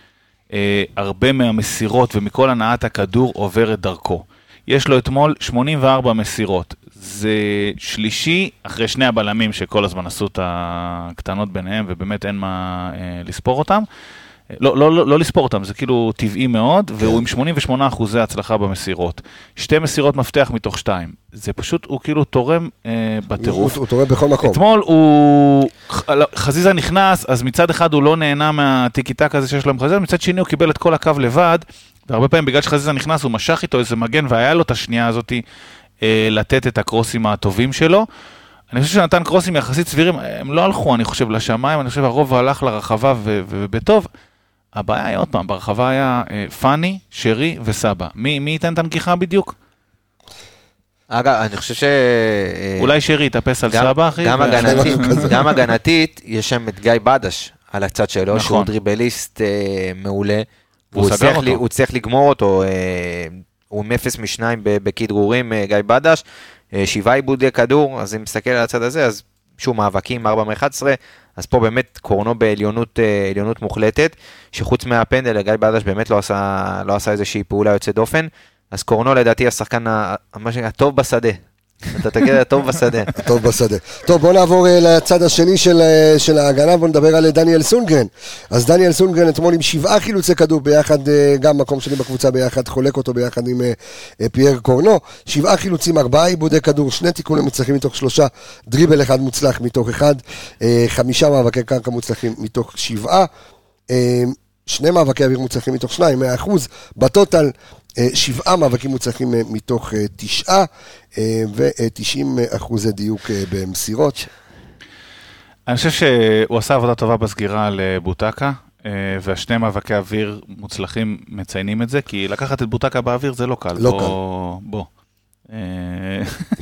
אה, הרבה מהמסירות ומכל הנעת הכדור עוברת דרכו. יש לו אתמול 84 מסירות. זה שלישי אחרי שני הבלמים שכל הזמן עשו את הקטנות ביניהם, ובאמת אין מה אה, לספור אותם. לא, לא, לא, לא לספור אותם, זה כאילו טבעי מאוד, כן. והוא עם 88 אחוזי הצלחה במסירות. שתי מסירות מפתח מתוך שתיים. זה פשוט, הוא כאילו תורם אה, בטירוף. הוא הוא תורם בכל מקום. אתמול הוא, חזיזה נכנס, אז מצד אחד הוא לא נהנה מהטיקי טק הזה שיש לו עם חזיזה, מצד שני הוא קיבל את כל הקו לבד, והרבה פעמים בגלל שחזיזה נכנס הוא משך איתו איזה מגן והיה לו את השנייה הזאתי אה, לתת את הקרוסים הטובים שלו. אני חושב שנתן קרוסים יחסית סבירים, הם לא הלכו, אני חושב, לשמיים, אני חושב הרוב הלך לרחבה ו- ו- ובטוב. הבעיה היא עוד פעם, ברחבה היה אה, פאני, שרי וסבא. מי, מי ייתן את הנגיחה בדיוק? אגב, אני חושב ש... אה, אולי שרי יתאפס על גם- סבא, אחי? גם הגנתית. [LAUGHS] גם הגנתית, יש שם את גיא בדש על הצד שלו, נכון. שהוא דריבליסט אה, מעולה. הצליח אותו. לי- הוא צריך לגמור אותו, אה, הוא עם 0 מ-2 בכדרורים, אה, גיא בדש, אה, שבעה עיבודי כדור, אז אם מסתכל על הצד הזה, אז שוב מאבקים 4 מ-11, אז פה באמת קורנו בעליונות אה, עליונות מוחלטת, שחוץ מהפנדל, גיא בדש באמת לא עשה, לא עשה איזושהי פעולה יוצאת דופן, אז קורנו לדעתי השחקן הטוב בשדה. אתה תגיד הטוב בשדה. טוב בשדה. טוב, בוא נעבור אה, לצד השני של, אה, של ההגנה, בוא נדבר על אה, דניאל סונגרן. אז דניאל סונגרן אתמול עם שבעה חילוצי כדור ביחד, גם מקום שני בקבוצה ביחד, חולק אותו ביחד עם פייר קורנו. שבעה חילוצים, ארבעה עיבודי כדור, שני תיקונים מוצלחים מתוך שלושה, דריבל אחד מוצלח מתוך אחד, חמישה מאבקי קרקע מוצלחים מתוך שבעה. שני מאבקי אוויר מוצלחים מתוך שניים, 100%. בטוטל, אה, שבעה מאבקים מוצלחים אה, מתוך אה, תשעה, ו-90 אחוזי דיוק אה, במסירות. אני חושב שהוא עשה עבודה טובה בסגירה על אה, בוטקה, אה, והשני מאבקי אוויר מוצלחים מציינים את זה, כי לקחת את בוטקה באוויר זה לא קל. לא בוא, בוא. אה,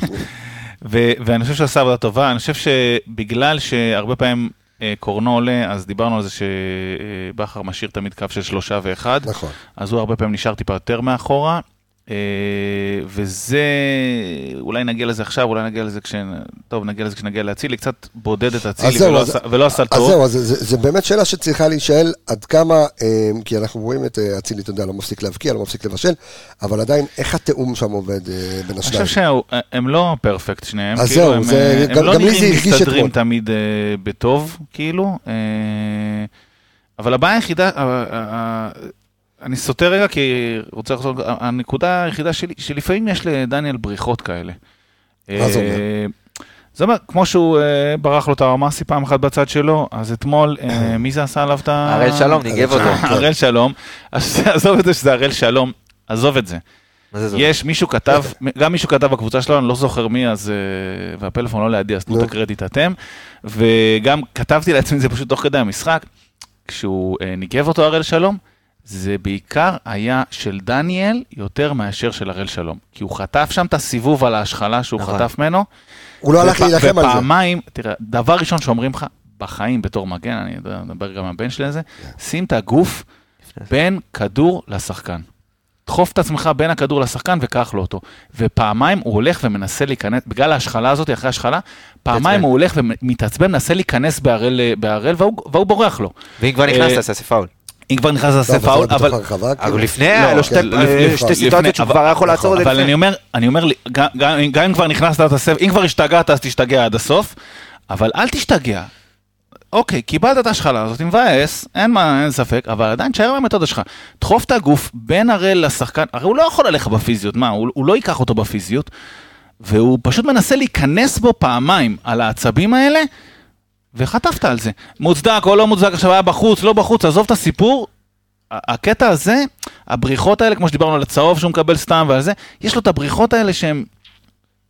[LAUGHS] ו- ואני חושב שהוא עשה עבודה טובה, אני חושב שבגלל שהרבה פעמים אה, קורנו עולה, אז דיברנו על זה שבכר משאיר תמיד קו של שלושה ואחד, נכון. אז הוא הרבה פעמים נשאר טיפה יותר מאחורה. אה, וזה, אולי נגיע לזה עכשיו, אולי נגיע לזה כש... טוב, נגיע לזה כשנגיע לאצילי, קצת בודד את אז אצילי ולא אז- ולא עשה אז טוב. זהו, אז זה- זה באמת שאלה שצריכה להישאל עד כמה, אה, כי אנחנו רואים את אה, אצילי, אתה יודע, לא מפסיק להבקיע, לא מפסיק לבשל, אבל עדיין, איך התיאום שם עובד בין אני השניים? חושב שהם לא פרפקט שניהם, אז כאילו, זהו, הם, זה- הם גם- לא גם זה נראים מסתדרים. תמיד בטוב, כאילו. אבל הבעיה היחידה, אני סוטה רגע כי רוצה לחזור, הנקודה היחידה שלי, שלפעמים יש לדניאל בריחות כאלה. מה זה אומר? אה, זה אומר, כמו שהוא אה, ברח לו את הרמאסי פעם אחת בצד שלו, אז אתמול, אה, מי זה עשה עליו את ה... הראל שלום ניגב אותו. כן. הראל שלום, אז עזוב את זה שזה הראל שלום, עזוב את זה. יש מישהו כתב, גם מישהו כתב בקבוצה שלנו, אני לא זוכר מי, אז, והפלאפון לא לידי, אז תנו נו. את הקרדיט אתם. וגם כתבתי לעצמי את זה פשוט תוך כדי המשחק, כשהוא ניגב אותו הראל שלום, זה בעיקר היה של דניאל יותר מאשר של הראל שלום. כי הוא חטף שם את הסיבוב על ההשחלה שהוא נכון. חטף ממנו. הוא לא הלך להילחם על זה. ופעמיים, תראה, דבר ראשון שאומרים לך, בחיים בתור מגן, אני אדבר גם עם הבן שלי על זה, שים את הגוף בין כדור לשחקן. דחוף את עצמך בין הכדור לשחקן וקח לו אותו. ופעמיים הוא הולך ומנסה להיכנס, בגלל ההשחלה הזאת, אחרי ההשחלה, פעמיים מתעצבן. הוא הולך ומתעצבן, מנסה להיכנס בהראל, והוא, והוא בורח לו. ואם כבר נכנסת, אה, אז תעשה פאול. אם כבר נכנס לא, לעשה אבל פאול, זה אבל... אבל לפני, לא, היה לו שתי סיטואציות שהוא כבר היה יכול לעצור את זה אבל. אני אומר, אני אומר, גם, אם כבר נכנסת, תעשה, אם כבר השתגעת, אז תשתגע עד הסוף, אבל אל תשתגע. אוקיי, קיבלת את ההשחלה הזאת, מבאס, אין מה, אין ספק, אבל עדיין תשאר במתודה שלך. דחוף את הגוף בין הראל לשחקן, הרי הוא לא יכול ללכת בפיזיות, מה, הוא, הוא לא ייקח אותו בפיזיות, והוא פשוט מנסה להיכנס בו פעמיים על העצבים האלה, וחטפת על זה. מוצדק או לא מוצדק, עכשיו היה בחוץ, לא בחוץ, עזוב את הסיפור. הקטע הזה, הבריחות האלה, כמו שדיברנו על הצהוב שהוא מקבל סתם ועל זה, יש לו את הבריחות האלה שהם,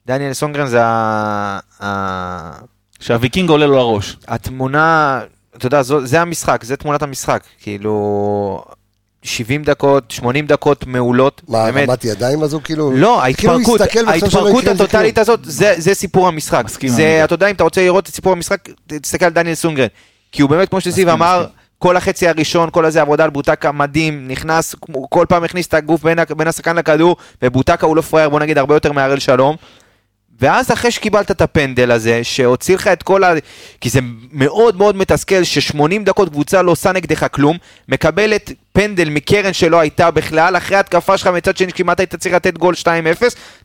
דניאל סונגרן זה ה- ה- שהוויקינג עולה לו לראש. התמונה, אתה יודע, זו- זה המשחק, זה תמונת המשחק. כאילו, 70 דקות, 80 דקות מעולות, מה, באמת. רמת ידיים הזו כאילו? לא, כאילו ההתפרקות, שלא ההתפרקות זה הטוטלית הזאת, זה, זה סיפור המשחק. מסכים, זה. אתה יודע, אם אתה רוצה לראות את סיפור המשחק, תסתכל על דניאל סונגרן. כי הוא באמת, כמו שזיו אמר, מסכים. כל החצי הראשון, כל הזה עבודה על בוטקה מדהים, נכנס, כל פעם הכניס את הגוף בין, בין השחקן לכדור, ובוטקה הוא לא פראייר, בוא נגיד, הרבה יותר מהראל שלום. ואז אחרי שקיבלת את הפנדל הזה, שהוציא לך את כל ה... כי זה מאוד מאוד מתסכל ש-80 דקות קבוצה לא עושה נגדך כלום, מקבלת פנדל מקרן שלא הייתה בכלל, אחרי התקפה שלך מצד שני כמעט היית צריך לתת גול 2-0,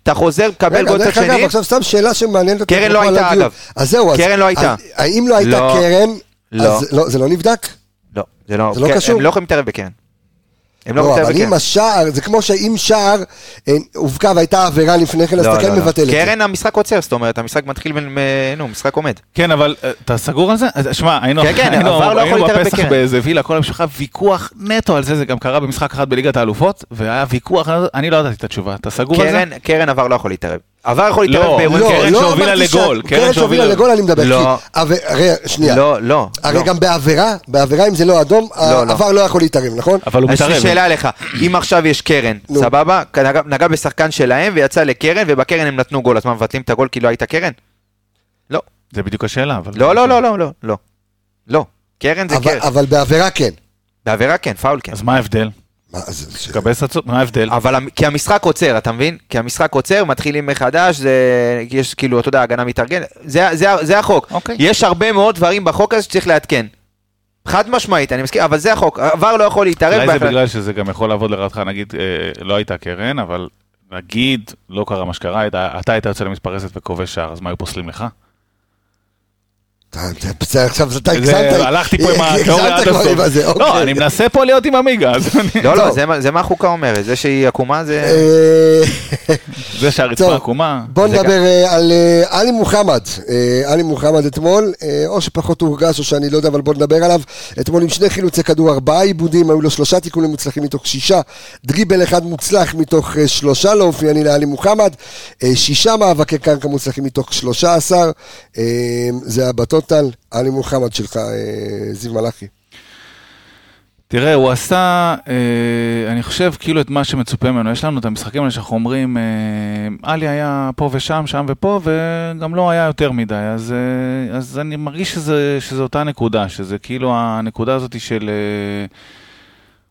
אתה חוזר, מקבל רגע, גול צד דרך אגב, שני, עכשיו סתם שאלה שמעניינת אותי. קרן לא הייתה. אגב. אז זהו, אז... קרן לא הייתה. האם לא הייתה לא. קרן, לא. לא- זה לא נבדק? לא, זה לא, לא כן, קשור? הם לא יכולים להתערב בקרן. הם לא לא, אבל להתערב אם. השער, זה כמו שאם שער אה, הובקע והייתה עבירה לפני כן, אז לא, אתה לא, כן לא. מבטל את זה. קרן המשחק עוצר, זאת אומרת, המשחק מתחיל, ו- נו, משחק עומד. כן, אבל אה, אתה סגור על זה? אז שמע, היינו כן, כן, לא בפסח בקרן. באיזה וילה, כל המשפחה, ויכוח נטו על זה, זה גם קרה במשחק אחד בליגת האלופות, והיה ויכוח, אני לא ידעתי את התשובה, אתה סגור על זה? קרן עבר לא יכול להתערב. עבר יכול להתערב לא, באירועים לא. קרן לא שהובילה אמרתי לגול, קרן שהובילה שהובילה- לגול אני מדבר. לא. הרי, שנייה. לא, לא. הרי לא. גם בעבירה, בעבירה אם זה לא אדום, לא, לא. העבר לא יכול להתערב, נכון? אבל הוא יש לי מתערב. שאלה אליך, אם עכשיו יש קרן. סבבה? נגע, בשחקן שלהם ויצא לקרן, ובקרן הם נתנו גול, אז מה, מבטלים את הגול כי לא הייתה קרן? לא. זה בדיוק השאלה, אבל... לא, לא, לא, לא, לא, לא. לא. קרן זה אבל- קרן. אבל בעבירה כן. בעבירה כן, פאול כן. אז מה ההבדל? מה, אז- ש- קבל סצות, מה ההבדל? אבל כי המשחק עוצר, אתה מבין? כי המשחק עוצר, מתחילים מחדש, זה... יש כאילו, אתה יודע, הגנה מתארגנת. זה, זה, זה החוק. אוקיי. יש הרבה מאוד דברים בחוק הזה שצריך לעדכן. חד משמעית, אני מסכים, אבל זה החוק. עבר לא יכול להתערב. אולי זה בהחלט. בגלל שזה גם יכול לעבוד לרעתך, נגיד, אה, לא הייתה קרן, אבל נגיד, לא קרה מה שקרה, אתה היית יוצא למתפרצת וכובש שער, אז מה היו פוסלים לך? בסדר, עכשיו אתה זה- הגזמת. הלכתי פה עם התיאוריה עד הסוף. לא, אוקיי. אני מנסה פה להיות עם עמיגה, לא, לא. זה מה- החוקה אומרת. זה שהיא עקומה זה... אה, זה שהרצפה. עקומה. בוא נדבר אה, על אה, עלי מוחמד. עלי מוחמד אתמול, או שפחות הורגש או שאני לא יודע, אבל בוא נדבר עליו. אתמול עם שני חילוצי כדור, ארבעה עיבודים, היו לו שלושה תיקונים מוצלחים מתוך שישה, דריבל אחד מוצלח מתוך שלושה לא אופייני לעלי מוחמד, שישה מאבקי קרקע מוצלחים מתוך שלושה עשר, זה היה בטוטל, עלי מוחמד שלך, אה, זיו מלאכי. תראה, הוא עשה, אה, אני חושב, כאילו את מה שמצופה ממנו. יש לנו את המשחקים האלה שאנחנו אומרים, אה, עלי היה פה ושם, שם ופה, וגם לא היה יותר מדי. אז, אה, אז אני מרגיש שזה, שזה אותה נקודה, שזה כאילו הנקודה הזאת של... אה,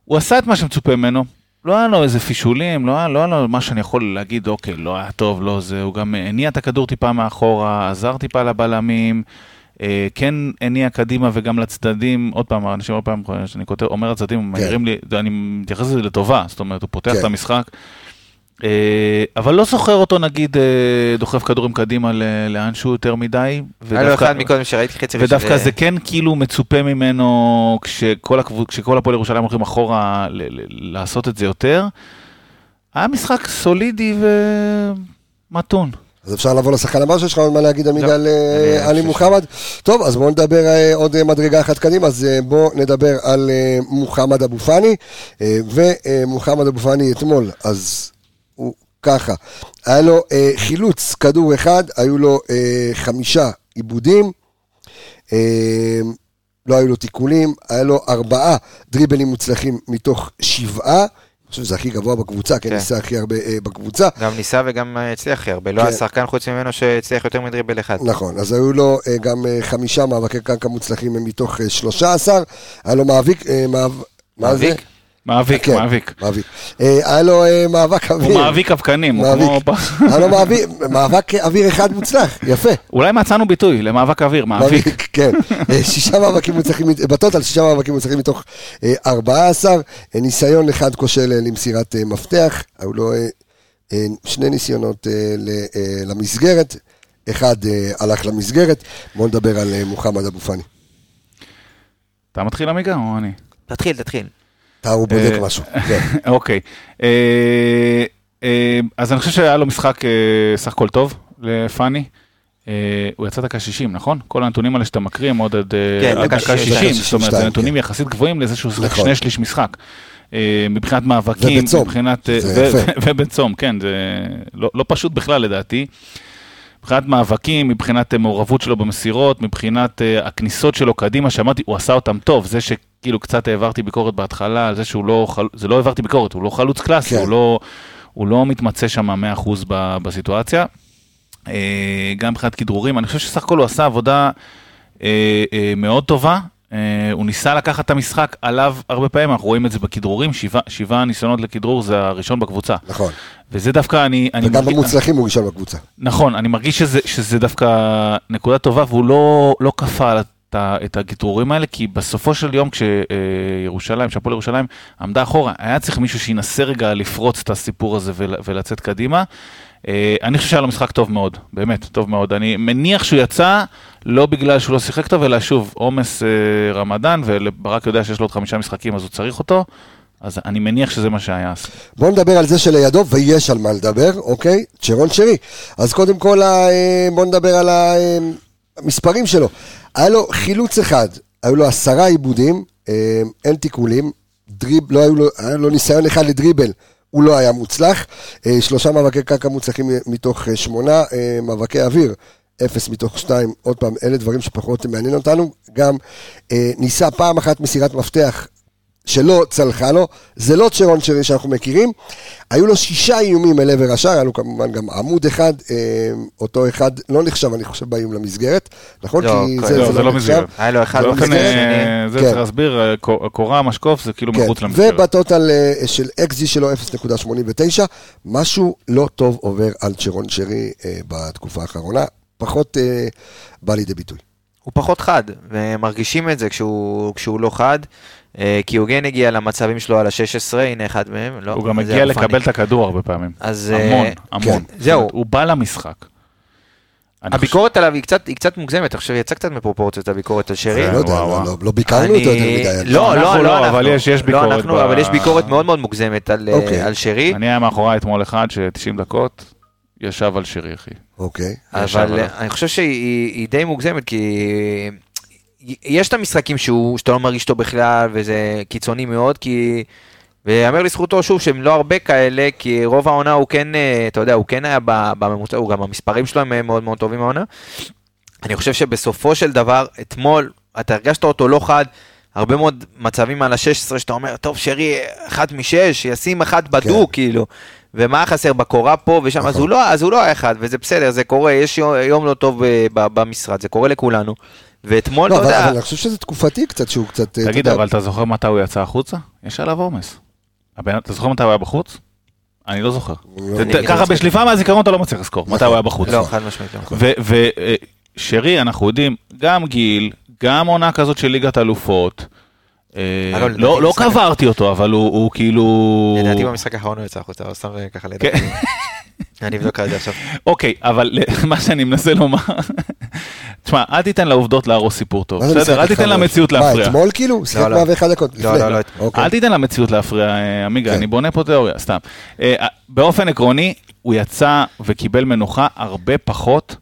הוא עשה את מה שמצופה ממנו. לא היה לו איזה פישולים, לא היה, לא היה לו מה שאני יכול להגיד, אוקיי, לא היה טוב, לא זה, הוא גם הניע את הכדור טיפה מאחורה, עזר טיפה לבלמים, כן הניע קדימה וגם לצדדים, עוד פעם, אנשים עוד פעם, כשאני כותב, אומר הצדדים, הם כן. מעירים לי, אני מתייחס לזה לטובה, זאת אומרת, הוא פותח כן. את המשחק. אה, אבל לא זוכר אותו נגיד אה, דוחף כדורים קדימה לאן שהוא יותר מדי. היה לו ודווקא- אחד מקודם שראיתי חצי ודווקא זה כן כאילו מצופה ממנו, כשכל, הפועל ירושלים הולכים אחורה. לעשות את זה יותר. היה משחק סולידי ומתון. אז אפשר לעבור לשחקן הבא שיש לך עוד מה להגיד לא. על אה, אני עלי מוחמד. טוב, אז בואו נדבר אה, עוד אה, מדרגה אחת קדימה, אז אה, בואו נדבר על אה, מוחמד אבו פאני. אה, ומוחמד אבו פאני אתמול, אז הוא ככה. היה לו אה, חילוץ כדור אחד, היו לו אה, חמישה עיבודים. אה, לא היו לו תיקולים, היה לו ארבעה דריבלים מוצלחים מתוך שבעה. חושב שזה הכי גבוה בקבוצה, כן. ניסה הכי הרבה אה, בקבוצה. גם ניסה וגם אה, הצליח הכי הרבה. לא כן. היה שחקן חוץ ממנו שהצליח יותר מדריבל אחד. נכון, אז היו לו אה, גם חמישה מאבקי קרקע מוצלחים מתוך אה, 13, היה לו מאביק, מאב... מה זה? מאביק? מאביק, כן, מאביק. מאביק. אה, היה לו אה, מאבק אוויר. הוא מאביק אבקנים, הוא מאביק. כמו... [LAUGHS] היה לו מאביק- מאבק אוויר אחד מוצלח, יפה. אולי מצאנו ביטוי למאבק אוויר, מאביק. כן. אה, שישה מאבקים מוצלחים, בטוטל שישה מאבקים מוצלחים מתוך אה, 14, אה, ניסיון אחד כושל למסירת מפתח, היו לו שני ניסיונות למסגרת, אחד הלך למסגרת, בואו נדבר על מוחמד אבו פאני. אתה מתחיל עמיגה או אני? תתחיל, תתחיל. אתה הוא בודק אה, משהו. כן. [LAUGHS] אוקיי. אה, אה, אז אני חושב שהיה לו משחק סך הכל טוב לפאני. הוא יצא דקה 60, נכון? כל הנתונים האלה שאתה מקריא הם עוד עד כן, דקה דקה 60, 60, זאת אומרת, זה 62, נתונים כן. יחסית גבוהים לזה שהוא שיחק נכון. שני שליש משחק. מבחינת מאבקים, ובצום. מבחינת... [LAUGHS] ובצום, כן, זה לא לא פשוט בכלל לדעתי. מבחינת מאבקים, מבחינת אה, מעורבות שלו במסירות, מבחינת אה, הכניסות שלו קדימה, שאמרתי, הוא עשה אותם טוב, זה שכאילו קצת העברתי ביקורת בהתחלה, על זה שהוא לא, חל... זה לא העברתי ביקורת, הוא לא חלוץ קלאסי, כן. הוא, לא, הוא לא מתמצא שם 100% ב- בסיטואציה. אה, גם מבחינת כדרורים, אני חושב שסך הכל הוא עשה עבודה אה, אה, מאוד טובה. אה, הוא ניסה לקחת את המשחק עליו הרבה פעמים, אנחנו רואים את זה בכדרורים, שבעה, שבעה ניסיונות לכדרור זה הראשון בקבוצה. נכון. וזה דווקא אני... אני וגם מרגיש- במוצלחים הוא ראשון בקבוצה. נכון, אני מרגיש שזה, שזה דווקא נקודה טובה, והוא לא, לא כפה על את, ה- את הגיטורים האלה, כי בסופו של יום כשירושלים, שהפועל ירושלים עמדה אחורה, היה צריך מישהו שינסה רגע לפרוץ את הסיפור הזה ול, ולצאת קדימה. אה, אני חושב שהיה לו משחק טוב מאוד, באמת, טוב מאוד. אני מניח שהוא יצא, לא בגלל שהוא לא שיחק טוב, אלא שוב, עומס אה, רמדאן, וברק יודע שיש לו עוד חמישה משחקים, אז הוא צריך אותו. אז אני מניח שזה מה שהיה. בואו נדבר על זה שלידו, ויש על מה לדבר, אוקיי? צ'רון שרי. אז קודם כל, אה, בואו נדבר על המספרים שלו. היה לו חילוץ אחד, היו לו עשרה עיבודים, אין תיקולים, דריב, לא היו לו, היה לו ניסיון אחד לדריבל. הוא לא היה מוצלח, אה, שלושה מאבקי קרקע מוצלחים מתוך אה, שמונה, אה, מאבקי אוויר, אפס מתוך שתיים, עוד פעם, אלה דברים שפחות מעניין אותנו, גם ניסה פעם אחת מסירת מפתח שלא צלחה לו, זה לא צ'רון שרי שאנחנו מכירים. היו לו שישה איומים אל עבר השער, היה לו כמובן גם עמוד אחד, אה, אותו אחד לא נחשב, אני חושב, באיום למסגרת, נכון? לא, כי כן. לא, זה לא נחשב. מסגרת. היה לו אחד באופן, במסגרת, אה, זה כן. צריך להסביר, אה, קו- קורה, משקוף, זה כאילו כן, מחוץ למסגרת. ובטוטל אה, של XG שלו 0.89, משהו לא טוב עובר על צ'רון שרי אה, בתקופה האחרונה, פחות אה, בא לידי ביטוי. הוא פחות חד, ומרגישים את זה כשהוא, כשהוא לא חד, אה, כי הוגן הגיע למצבים שלו על ה-16, הנה אחד מהם, לא, הוא גם הגיע. לקבל את הכדור הרבה פעמים. אז המון, אה, המון. כן. זהו. הוא בא למשחק. אני הביקורת עליו היא קצת, היא קצת מוגזמת, עכשיו יצא קצת מפרופורציות הביקורת על שרי. לא יודע, לא-. לא- לא ביקרנו אותו יותר מדי. לא, לא, לא, לא, אבל. יש- יש לא ביקורת אנחנו, ב- אבל יש ביקורת מאוד מאוד מוגזמת על, אה, אוקיי. על שרי. חושב- אני היה מאחורי אתמול אחד ש-90 דקות ישב על שרי, אחי. אוקיי. אבל. אני חושב שהיא היא די מוגזמת, כי יש את המשחקים שהוא, שאתה לא מרגיש אותו בכלל, וזה קיצוני מאוד, כי... ויאמר לזכותו שוב שהם לא הרבה כאלה, כי רוב העונה הוא כן, אה, אתה יודע, הוא כן היה בממוצע, הוא גם המספרים שלו הם אה, מאוד מאוד טובים העונה. אני חושב שבסופו של דבר, אתמול, אתה הרגשת אותו לא חד, הרבה מאוד מצבים על ה-16 שאתה אומר, טוב, שרי, אחת משש, ישים אחת בדוק, כאילו. ומה חסר בקורה פה ושם, אז נכון. הוא לא, אז הוא לא היה אחד, וזה בסדר, זה קורה, יש יום, יום לא טוב אה, ב- במשרד, זה קורה לכולנו. ואתמול, לא, אתה אבל יודע, אבל אני חושב שזה תקופתי קצת, שהוא קצת... אה, אתה תגיד, יודע, אבל אתה זוכר מתי הוא יצא החוצה? יש עליו עומס. אתה זוכר מתי הוא היה בחוץ? אני לא זוכר. לא- ת- ת- ככה בשליפה מהזיכרון אתה לא מצליח לזכור מתי הוא היה בחוץ. לא, חד משמעית לא. ושרי, אנחנו יודעים, גם גיל, גם עונה כזאת של ליגת אלופות. אה, לדעתי לא לא משחק- קברתי אותו, אבל הוא כאילו... לדעתי במשחק האחרון הוא יצא החוצה, אבל סתם אה, ככה לדעתי. כן. [LAUGHS] אני אבדוק על זה עכשיו. אוקיי, אבל [LAUGHS] מה שאני מנסה לומר, [LAUGHS] תשמע, אל תיתן לעובדות להרוס סיפור טוב, מה בסדר? אל תיתן? למציאות מה, להפריע. אתמול כאילו? שיחק לא, לא. 101 דקות. לא, לפני. לא, לא. אוקיי. אל תיתן למציאות להפריע, אה, עמיגה, כן. אני בונה פה תיאוריה, סתם. אה, באופן עקרוני, הוא יצא וקיבל מנוחה הרבה פחות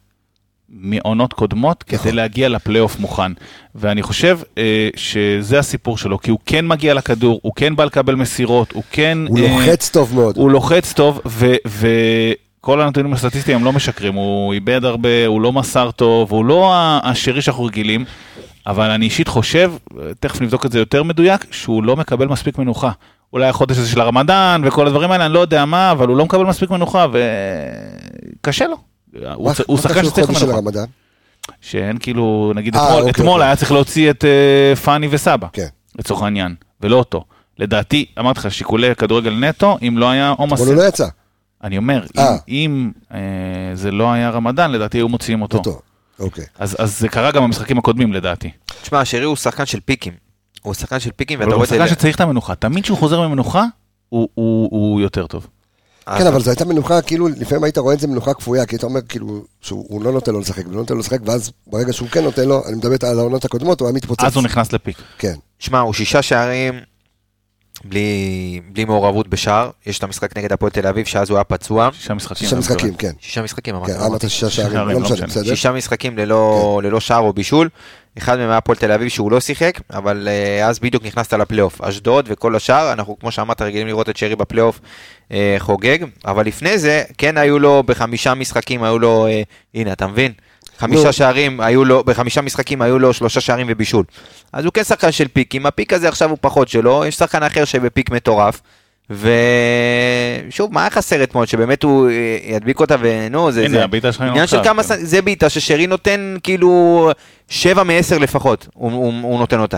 מעונות קודמות כדי נכון. להגיע לפלייאוף מוכן. ואני חושב אה, שזה הסיפור שלו, כי הוא כן מגיע לכדור, הוא כן בא לקבל מסירות, הוא כן... הוא אה, לוחץ טוב מאוד. הוא לוחץ טוב, ו... ו... כל הנתונים הסטטיסטיים הם לא משקרים, הוא איבד הרבה, הוא לא מסר טוב, הוא לא השרי שאנחנו רגילים, אבל אני אישית חושב, תכף נבדוק את זה יותר מדויק, שהוא לא מקבל מספיק מנוחה. אולי החודש הזה של הרמדאן וכל הדברים האלה, אני לא יודע מה, אבל הוא לא מקבל מספיק מנוחה וקשה לו. הוא, הוא שחקן קשור שצריך חודש של מנוחה. הרמדאן? שאין כאילו, נגיד אה, אתמול, אוקיי, אתמול אוקיי. היה צריך להוציא את אה, פאני וסבא, כן. לצורך העניין, ולא אותו. לדעתי, אמרתי לך, שיקולי כדורגל נטו, אם לא היה עומס... אבל הוא לא יצא. אני אומר, אם, אה. אם אה, זה לא היה רמדאן, לדעתי היו מוציאים אותו. אותו. אוקיי. אז, אז זה קרה גם במשחקים הקודמים לדעתי. תשמע, שרי הוא שחקן של פיקים. הוא שחקן של פיקים, אבל ואתה הוא רואה את זה... שחקן שצריך את המנוחה. תמיד כשהוא חוזר ממנוחה, הוא, הוא, הוא יותר טוב. כן, אבל זו הייתה מנוחה, כאילו, לפעמים היית רואה את זה מנוחה כפויה, כי אתה אומר, כאילו, שהוא הוא לא נותן לו לשחק, ולא נותן לו לשחק, ואז ברגע שהוא כן נותן לו, אני מדבר על העונות הקודמות, הוא היה מתפוצץ. אז הוא נכנס לפיק. כן. שמע, הוא שישה שערים בלי, בלי מעורבות בשער. יש את המשחק נגד הפועל תל אביב, שאז הוא היה פצוע. שישה משחקים. שישה משחקים. כן. שישה משחקים, אמרתי. כן, אמרת שישה שערים, לא לא משנה. בסדר. שישה משחקים. ללא שער או בישול. אחד מהם היה הפועל תל אביב שהוא לא שיחק, אבל uh, אז בדיוק נכנסת לפלייאוף. אשדוד וכל השאר, אנחנו כמו שאמרת רגילים לראות את שרי בפלייאוף uh, חוגג, אבל לפני זה, כן היו לו בחמישה משחקים, היו לו, uh, הנה אתה מבין? חמישה. שערים, היו לו, בחמישה משחקים היו לו שלושה שערים ובישול. אז הוא כן שחקן של פיקים, הפיק הזה עכשיו הוא פחות שלו, יש שחקן אחר שבפיק מטורף. ושוב, מה היה חסר אתמול? שבאמת הוא אה, ידביק אותה ונו, זה... הנה, זה... הבעיטה שלך עניין של כמה... כן. זה בעיטה ששרי נותן כאילו שבע מעשר לפחות, הוא, הוא, הוא נותן אותה.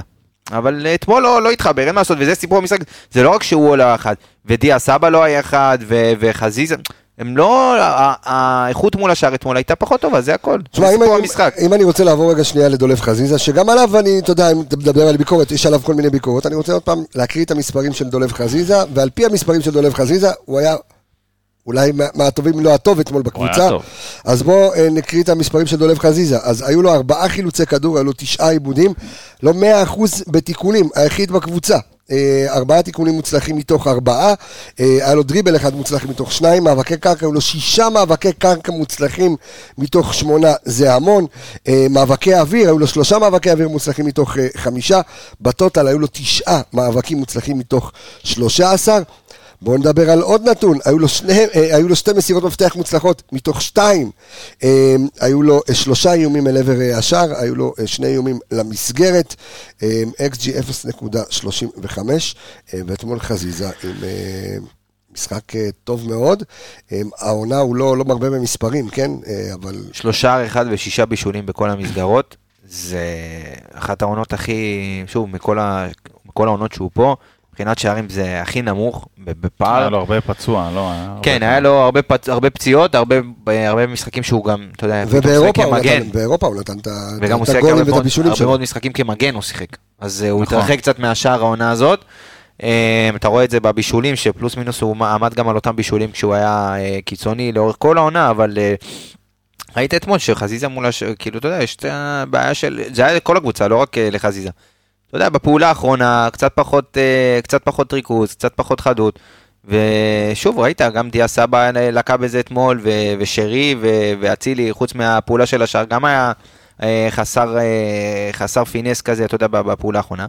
אבל אתמול לא, לא התחבר, אין מה לעשות, וזה סיפור המשחק, זה לא רק שהוא עולה אחד, ודיה סבא לא היה אחד, וחזיזה, הם לא, האיכות מול השאר אתמול הייתה פחות טובה, זה הכל, תשמע, אם המשחק. אם אני רוצה לעבור רגע שנייה לדולב חזיזה, שגם עליו אני, אתה יודע, אם אתה מדבר על ביקורת, יש עליו כל מיני ביקורות, אני רוצה עוד פעם להקריא את המספרים של דולב חזיזה, ועל פי המספרים של דולב חזיזה, הוא היה אולי מה- מהטובים, אם לא הטוב אתמול הוא בקבוצה. היה טוב. אז בואו אה, נקריא את המספרים של דולב חזיזה. אז היו לו ארבעה חילוצי כדור, היו לו תשעה עיבודים, לא מאה אחוז בתיקולים, היחיד בקבוצה. אה, ארבעה תיקונים מוצלחים מתוך ארבעה, אה, היה לו דריבל אחד מוצלח מתוך שניים, מאבקי קרקע, היו לו שישה מאבקי קרקע מוצלחים מתוך שמונה, זה המון. אה, מאבקי אוויר, היו לו שלושה מאבקי אוויר מוצלחים מתוך חמישה, בטוטל היו לו תשעה מאבקים מוצלחים מתוך שלושה עשר. בואו נדבר על עוד נתון, היו לו, שני, אה, היו לו שתי מסירות מפתח מוצלחות מתוך שתיים, אה, היו לו אה, שלושה איומים אל עבר השער, היו לו שני איומים למסגרת, XG 0.35, אה, ואתמול חזיזה עם משחק טוב מאוד, העונה הוא לא, לא מרבה במספרים, כן, אבל שלושה אחד ושישה בישולים בכל המסגרות, זה אחת העונות הכי, שוב, מכל, ה... מכל העונות שהוא פה, מבחינת שערים זה הכי נמוך, ב- בפער. היה לו הרבה פצוע, לא? היה הרבה כן, פעמים. היה לו הרבה, פצ... הרבה פציעות, הרבה, הרבה משחקים שהוא גם, אתה יודע, ובאירופה הוא. נתן, באירופה הוא נתן את ה- וגם הוא שיחק הגולים הרבה ואת מאוד, הבישולים הרבה שלו. מאוד משחקים כמגן הוא שיחק. אז אה, הוא נכון. התרחק קצת מהשער העונה הזאת. אה, אתה רואה את זה בבישולים, שפלוס מינוס הוא עמד גם על אותם בישולים כשהוא היה אה, קיצוני לאורך כל העונה, אבל ראית אתמול שחזיזה מול הש... כאילו, אתה יודע, יש את הבעיה של... זה היה לכל הקבוצה, לא רק לחזיזה. אתה יודע, בפעולה האחרונה, קצת פחות, אה, קצת פחות ריכוז, קצת פחות חדות. ושוב, ראית, גם דיה סבא לקה בזה אתמול, ו- ושרי ואצילי, חוץ מהפעולה של השאר, גם היה אה, חסר, אה, חסר פינס כזה, אתה יודע, בפעולה האחרונה.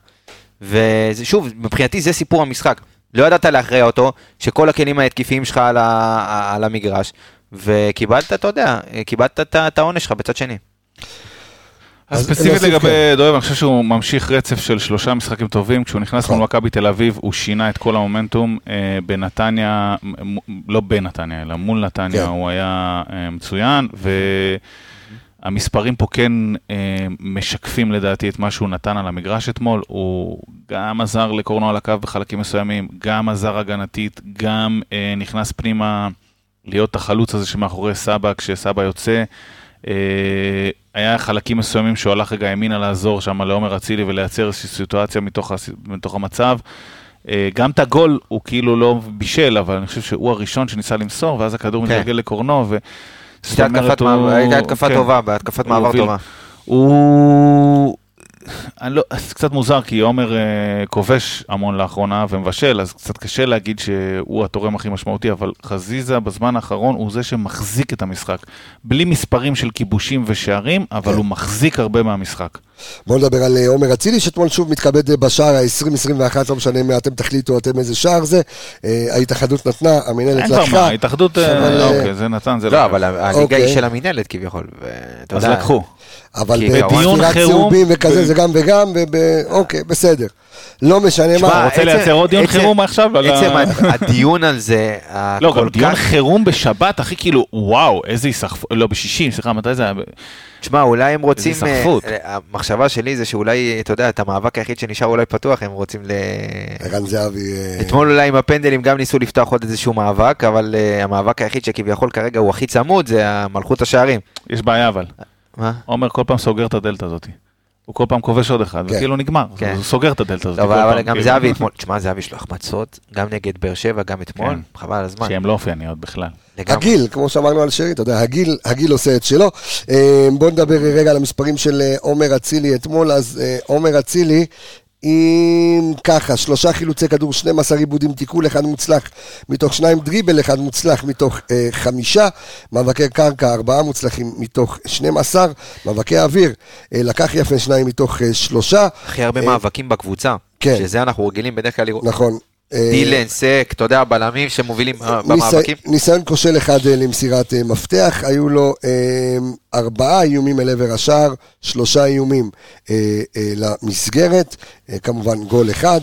ושוב, מבחינתי זה סיפור המשחק. לא ידעת להכריע אותו, שכל הכלים ההתקפיים שלך על, ה- על המגרש, וקיבלת, אתה יודע, קיבלת את העונש שלך בצד שני. אז ספציפית לגבי כאן. דואב, אני חושב שהוא ממשיך רצף של שלושה משחקים טובים. כשהוא נכנס נכון. מול מכבי תל אביב, הוא שינה את כל המומנטום אה, בנתניה, לא בנתניה, אלא מול נתניה, כן. הוא היה אה, מצוין, והמספרים פה כן אה, משקפים לדעתי את מה שהוא נתן על המגרש אתמול. הוא גם עזר לקורנו על הקו בחלקים מסוימים, גם עזר הגנתית, גם אה, נכנס פנימה להיות החלוץ הזה שמאחורי סבא כשסבא יוצא. אה, היה חלקים מסוימים שהוא הלך רגע ימינה לעזור שם לעומר אצילי ולייצר איזושהי סיטואציה מתוך, מתוך המצב. אה, גם את הגול הוא כאילו לא בישל, אבל אני חושב שהוא הראשון שניסה למסור, ואז הכדור כן. מתגלגל לקורנו, ו... הייתה התקפת הוא- הייתה התקפה כן, טובה, בהתקפת מעבר. טובה. הוא... אני לא, זה קצת מוזר, כי עומר אה, כובש המון לאחרונה ומבשל, אז קצת קשה להגיד שהוא התורם הכי משמעותי, אבל חזיזה בזמן האחרון הוא זה שמחזיק את המשחק. בלי מספרים של כיבושים ושערים, אבל הוא מחזיק הרבה מהמשחק. בואו נדבר על אה, עומר אצילי, שאתמול שוב מתכבד אה, בשער ה-20-21, לא משנה מה אתם תחליטו, אתם איזה שער זה. ההתאחדות נתנה, המנהלת אין כבר מה, לקחה. ההתאחדות, אוקיי, זה נתן, זה לא, אבל הליגה אוקיי. היא של המינהלת כביכול. אז לקחו. אבל בדיון חירום- צהובים וכזה זה גם וגם, וב- אוקיי, בסדר. לא משנה שמע, מה. רוצה עצם- לייצר עוד דיון חירום עכשיו? עצם הד- הדיון על זה, [LAUGHS] לא, גם דיון חירום בשבת, אחי, כאילו, וואו, איזה היסחפות, לא, בשישי, סליחה, מתי זה היה? תשמע, אולי הם רוצים... איזה אה, סחפות. אה, המחשבה שלי זה שאולי, אתה יודע, את המאבק היחיד שנשאר אולי פתוח, הם רוצים ל... ערן זהבי... אה, אתמול אולי עם הפנדלים גם ניסו לפתוח עוד איזשהו מאבק, אבל המאבק היחיד שכביכול כרגע הוא הכי צמוד זה מלכות השערים. יש בעיה אבל. מה? עומר כל פעם סוגר את הדלתא הזאת. הוא כל פעם כובש עוד אחד, כן. וכאילו נגמר. כן. הוא סוגר את הדלתא הזאת. כל אבל גם כאילו. זהבי אתמול, תשמע, זהבי יש לו החמצות, גם נגד באר שבע, גם אתמול, כן. חבל על הזמן. שהן לא אופייניות בכלל. לגמרי. הגיל, כמו שאמרנו על שרי, אתה יודע, הגיל, הגיל עושה את שלו. אה, בואו נדבר רגע על המספרים של אה, עומר אצילי אתמול. אז אה, עומר אצילי, עם ככה, שלושה חילוצי כדור, 12 עיבודים, תיקול אחד מוצלח מתוך שניים, דריבל אחד מוצלח מתוך אה, חמישה, מאבקי קרקע, ארבעה מוצלחים מתוך 12, מאבקי אוויר, אה, לקח יפה שניים מתוך אה, שלושה. הכי הרבה אה, מאבקים בקבוצה. כן. שזה אנחנו רגילים בדרך כלל לראות. נכון. אה, דילן, סק, אתה יודע, בלמים שמובילים במאבקים. ניסיון כושל אחד אה, למסירת אה, מפתח, היו לו ארבעה איומים אל עבר השער, שלושה איומים למסגרת, כמובן גול אחד,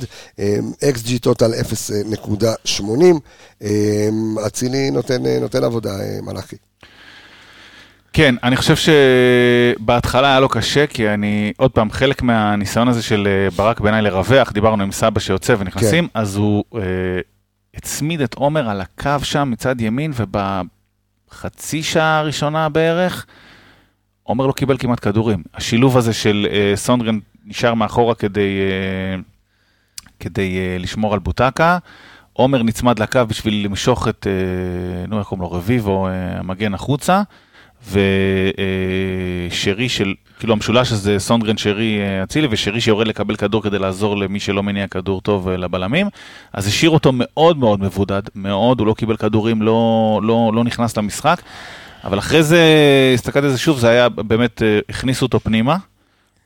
אקס-ג'י טוטל 0.80, אה, אצילי נותן, עבודה, מלאכי. כן, אני חושב שבהתחלה היה לו קשה, כי אני, עוד פעם, חלק מהניסיון הזה של אה, ברק בעיניי לרווח, דיברנו עם סבא שיוצא ונכנסים, כן. אז הוא אה, הצמיד את עומר על הקו שם מצד ימין, ובחצי שעה הראשונה בערך, עומר לא קיבל כמעט כדורים. השילוב הזה של אה, סונדרן נשאר מאחורה כדי, אה, כדי אה, לשמור על בוטקה. עומר נצמד לקו בשביל למשוך את, אה, נו, איך קוראים לו, רביבו, אה, המגן החוצה. ושרי של, כאילו המשולש הזה, סונדגרן, שרי, אה, אצילי, ושרי שיורד לקבל כדור כדי לעזור למי שלא מניע כדור טוב אה, לבלמים. אז השאיר אותו מאוד מאוד מבודד, מאוד, הוא לא קיבל כדורים, לא, לא, לא נכנס למשחק. אבל אחרי זה, הסתכלתי על זה שוב, זה היה באמת, אה, הכניסו אותו פנימה.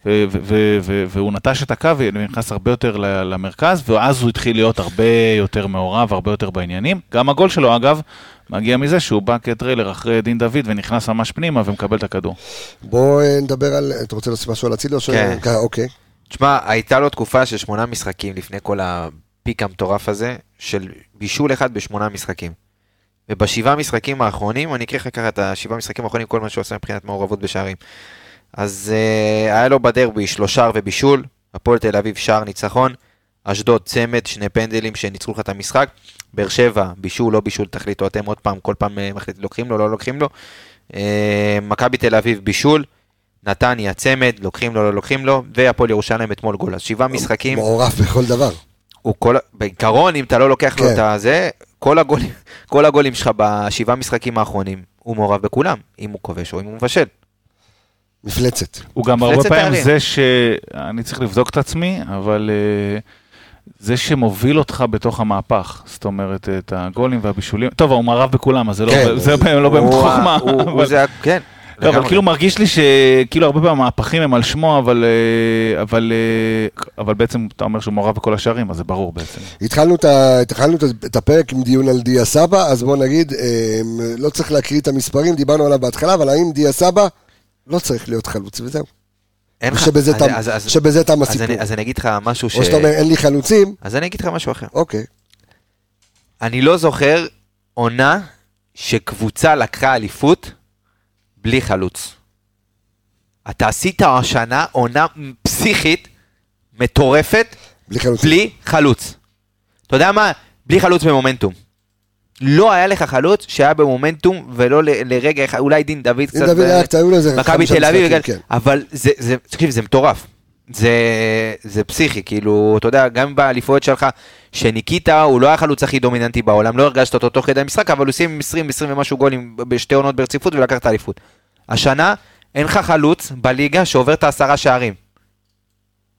והוא נטש את הקו ונכנס הרבה יותר למרכז, ואז הוא התחיל להיות הרבה יותר מעורב, הרבה יותר בעניינים. גם הגול שלו, אגב, מגיע מזה שהוא בא כטריילר אחרי דין דוד ונכנס ממש פנימה ומקבל את הכדור. בואו אה, נדבר על, אתה רוצה להוסיף משהו על אצילי או ש... כן. אה, אוקיי. תשמע, הייתה לו תקופה של שמונה משחקים לפני כל הפיק המטורף הזה, של בישול אחד בשמונה משחקים. ובשבעה משחקים האחרונים, אני אקריא לך ככה את השבעה משחקים האחרונים, כל מה שהוא עשה מבחינת מעורבות בשערים. אז uh, היה לו בדרבי שלושה ובישול, הפועל תל אביב שער ניצחון, אשדוד צמד, שני פנדלים שניצחו לך את המשחק, באר שבע, בישול, לא בישול, תחליטו אתם עוד פעם, כל פעם uh, מחליט, לוקחים לו, לא לוקחים לו. Uh, מכבי תל אביב, בישול, נתניה, צמד, לוקחים לו, לא לוקחים לו, והפועל ירושלים אתמול גול. אז שבעה משחקים, מעורב בכל דבר. הוא כל, בעיקרון, אם אתה לא לוקח לו כן. את הזה, כל הגולים, כל הגולים שלך בשבעה משחקים האחרונים, הוא מעורב בכולם, אם הוא כובש או אם הוא מבשל. מפלצת. הוא גם הרבה פעמים. זה ש... אני צריך לבדוק את עצמי, אבל אה, זה שמוביל אותך בתוך המהפך. זאת אומרת, את הגולים והבישולים. טוב, הוא מערב בכולם, אז זה לא- כן, זה הוא- לא באמת חוכמה. אבל- כן. לא, אבל. כאילו מרגיש לי שכאילו הרבה פעמים המהפכים הם על שמו, אבל, אה, אבל, אה, אבל בעצם אתה אומר שהוא מעורב בכל השערים, אז זה ברור בעצם. התחלנו את, ה- התחלנו את הפרק עם דיון על דיה סבא, אז בוא נגיד, לא צריך להקריא את המספרים, דיברנו עליו בהתחלה, אבל האם דיה סבא לא צריך להיות חלוץ וזהו. אין לך- שבזה אז- תם- אז- אז- שבזה תם אז הסיפור. אני- אז אני אגיד לך משהו ש... או שאתה אומר, אין לי חלוצים, אז אני אגיד לך משהו אחר. אוקיי. אני לא זוכר עונה שקבוצה לקחה אליפות בלי חלוץ. אתה עשית השנה עונה פסיכית, מטורפת, בלי חלוצים. בלי חלוץ. אתה יודע מה? בלי חלוץ במומנטום. לא היה לך חלוץ שהיה במומנטום ולא ל- לרגע אחד, אולי דין דוד קצת, דוד ב- היה קצת, היו לו איזה מכבי תל אביב, וכאלה. כן. אבל זה, זה, תקשיב, זה מטורף. זה, זה פסיכי, כאילו, אתה יודע, גם באליפויות שלך, שניקית, הוא לא היה החלוץ הכי דומיננטי בעולם, לא הרגשת אותו תוך כדי המשחק, אבל הוא סיים 20, 20 ומשהו גולים בשתי עונות ברציפות ולקח את האליפות. השנה, אין לך חלוץ בליגה שעובר את העשרה שערים.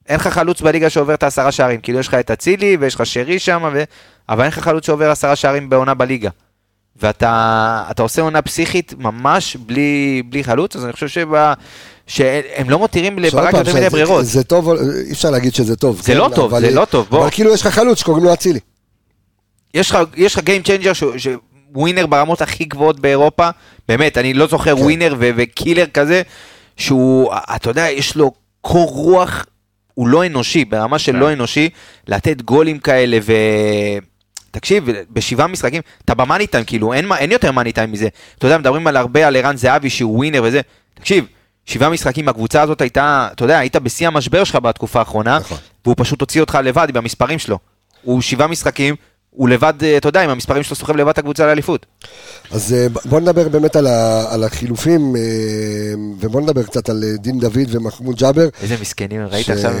אין לך חלוץ בליגה שעובר את העשרה שערים, כאילו יש לך את אצילי ויש לך שרי שם, ו... אבל אין לך חלוץ שעובר עשרה שערים בעונה בליגה. ואתה אתה עושה עונה פסיכית ממש בלי, בלי חלוץ, אז אני חושב שבא, שהם לא מותירים לברק יותר מדי ברירות. זה טוב, אי אפשר להגיד שזה טוב. זה כן, לא טוב, אבל- זה לא טוב, בוא. אבל כאילו יש לך חלוץ שקוראים לו אצילי. יש לך, שהוא שהוא ווינר ברמות הכי גבוהות באירופה, באמת, אני לא זוכר כן. ווינר ו- וקילר כזה, שהוא, אתה יודע, יש לו קור רוח, הוא לא אנושי, ברמה של כן. לא אנושי, לתת גולים כאלה ו... תקשיב, בשבעה משחקים, אתה במאני טיים, כאילו, אין, אין יותר מאני טיים מזה. אתה יודע, מדברים על הרבה על ערן זהבי שהוא ווינר וזה. תקשיב, שבעה משחקים, הקבוצה הזאת הייתה, אתה יודע, היית בשיא המשבר שלך בתקופה האחרונה, נכון. והוא פשוט הוציא אותך לבד במספרים שלו. הוא שבעה משחקים, הוא לבד, אה, אתה יודע, עם המספרים שלו סוחב לבד את הקבוצה לאליפות. אז אה, בוא נדבר באמת על ה- על החילופים, אה, ובוא נדבר קצת על דין דוד ומחמוד ג'אבר. איזה מסכנים, ראית ש- עכשיו,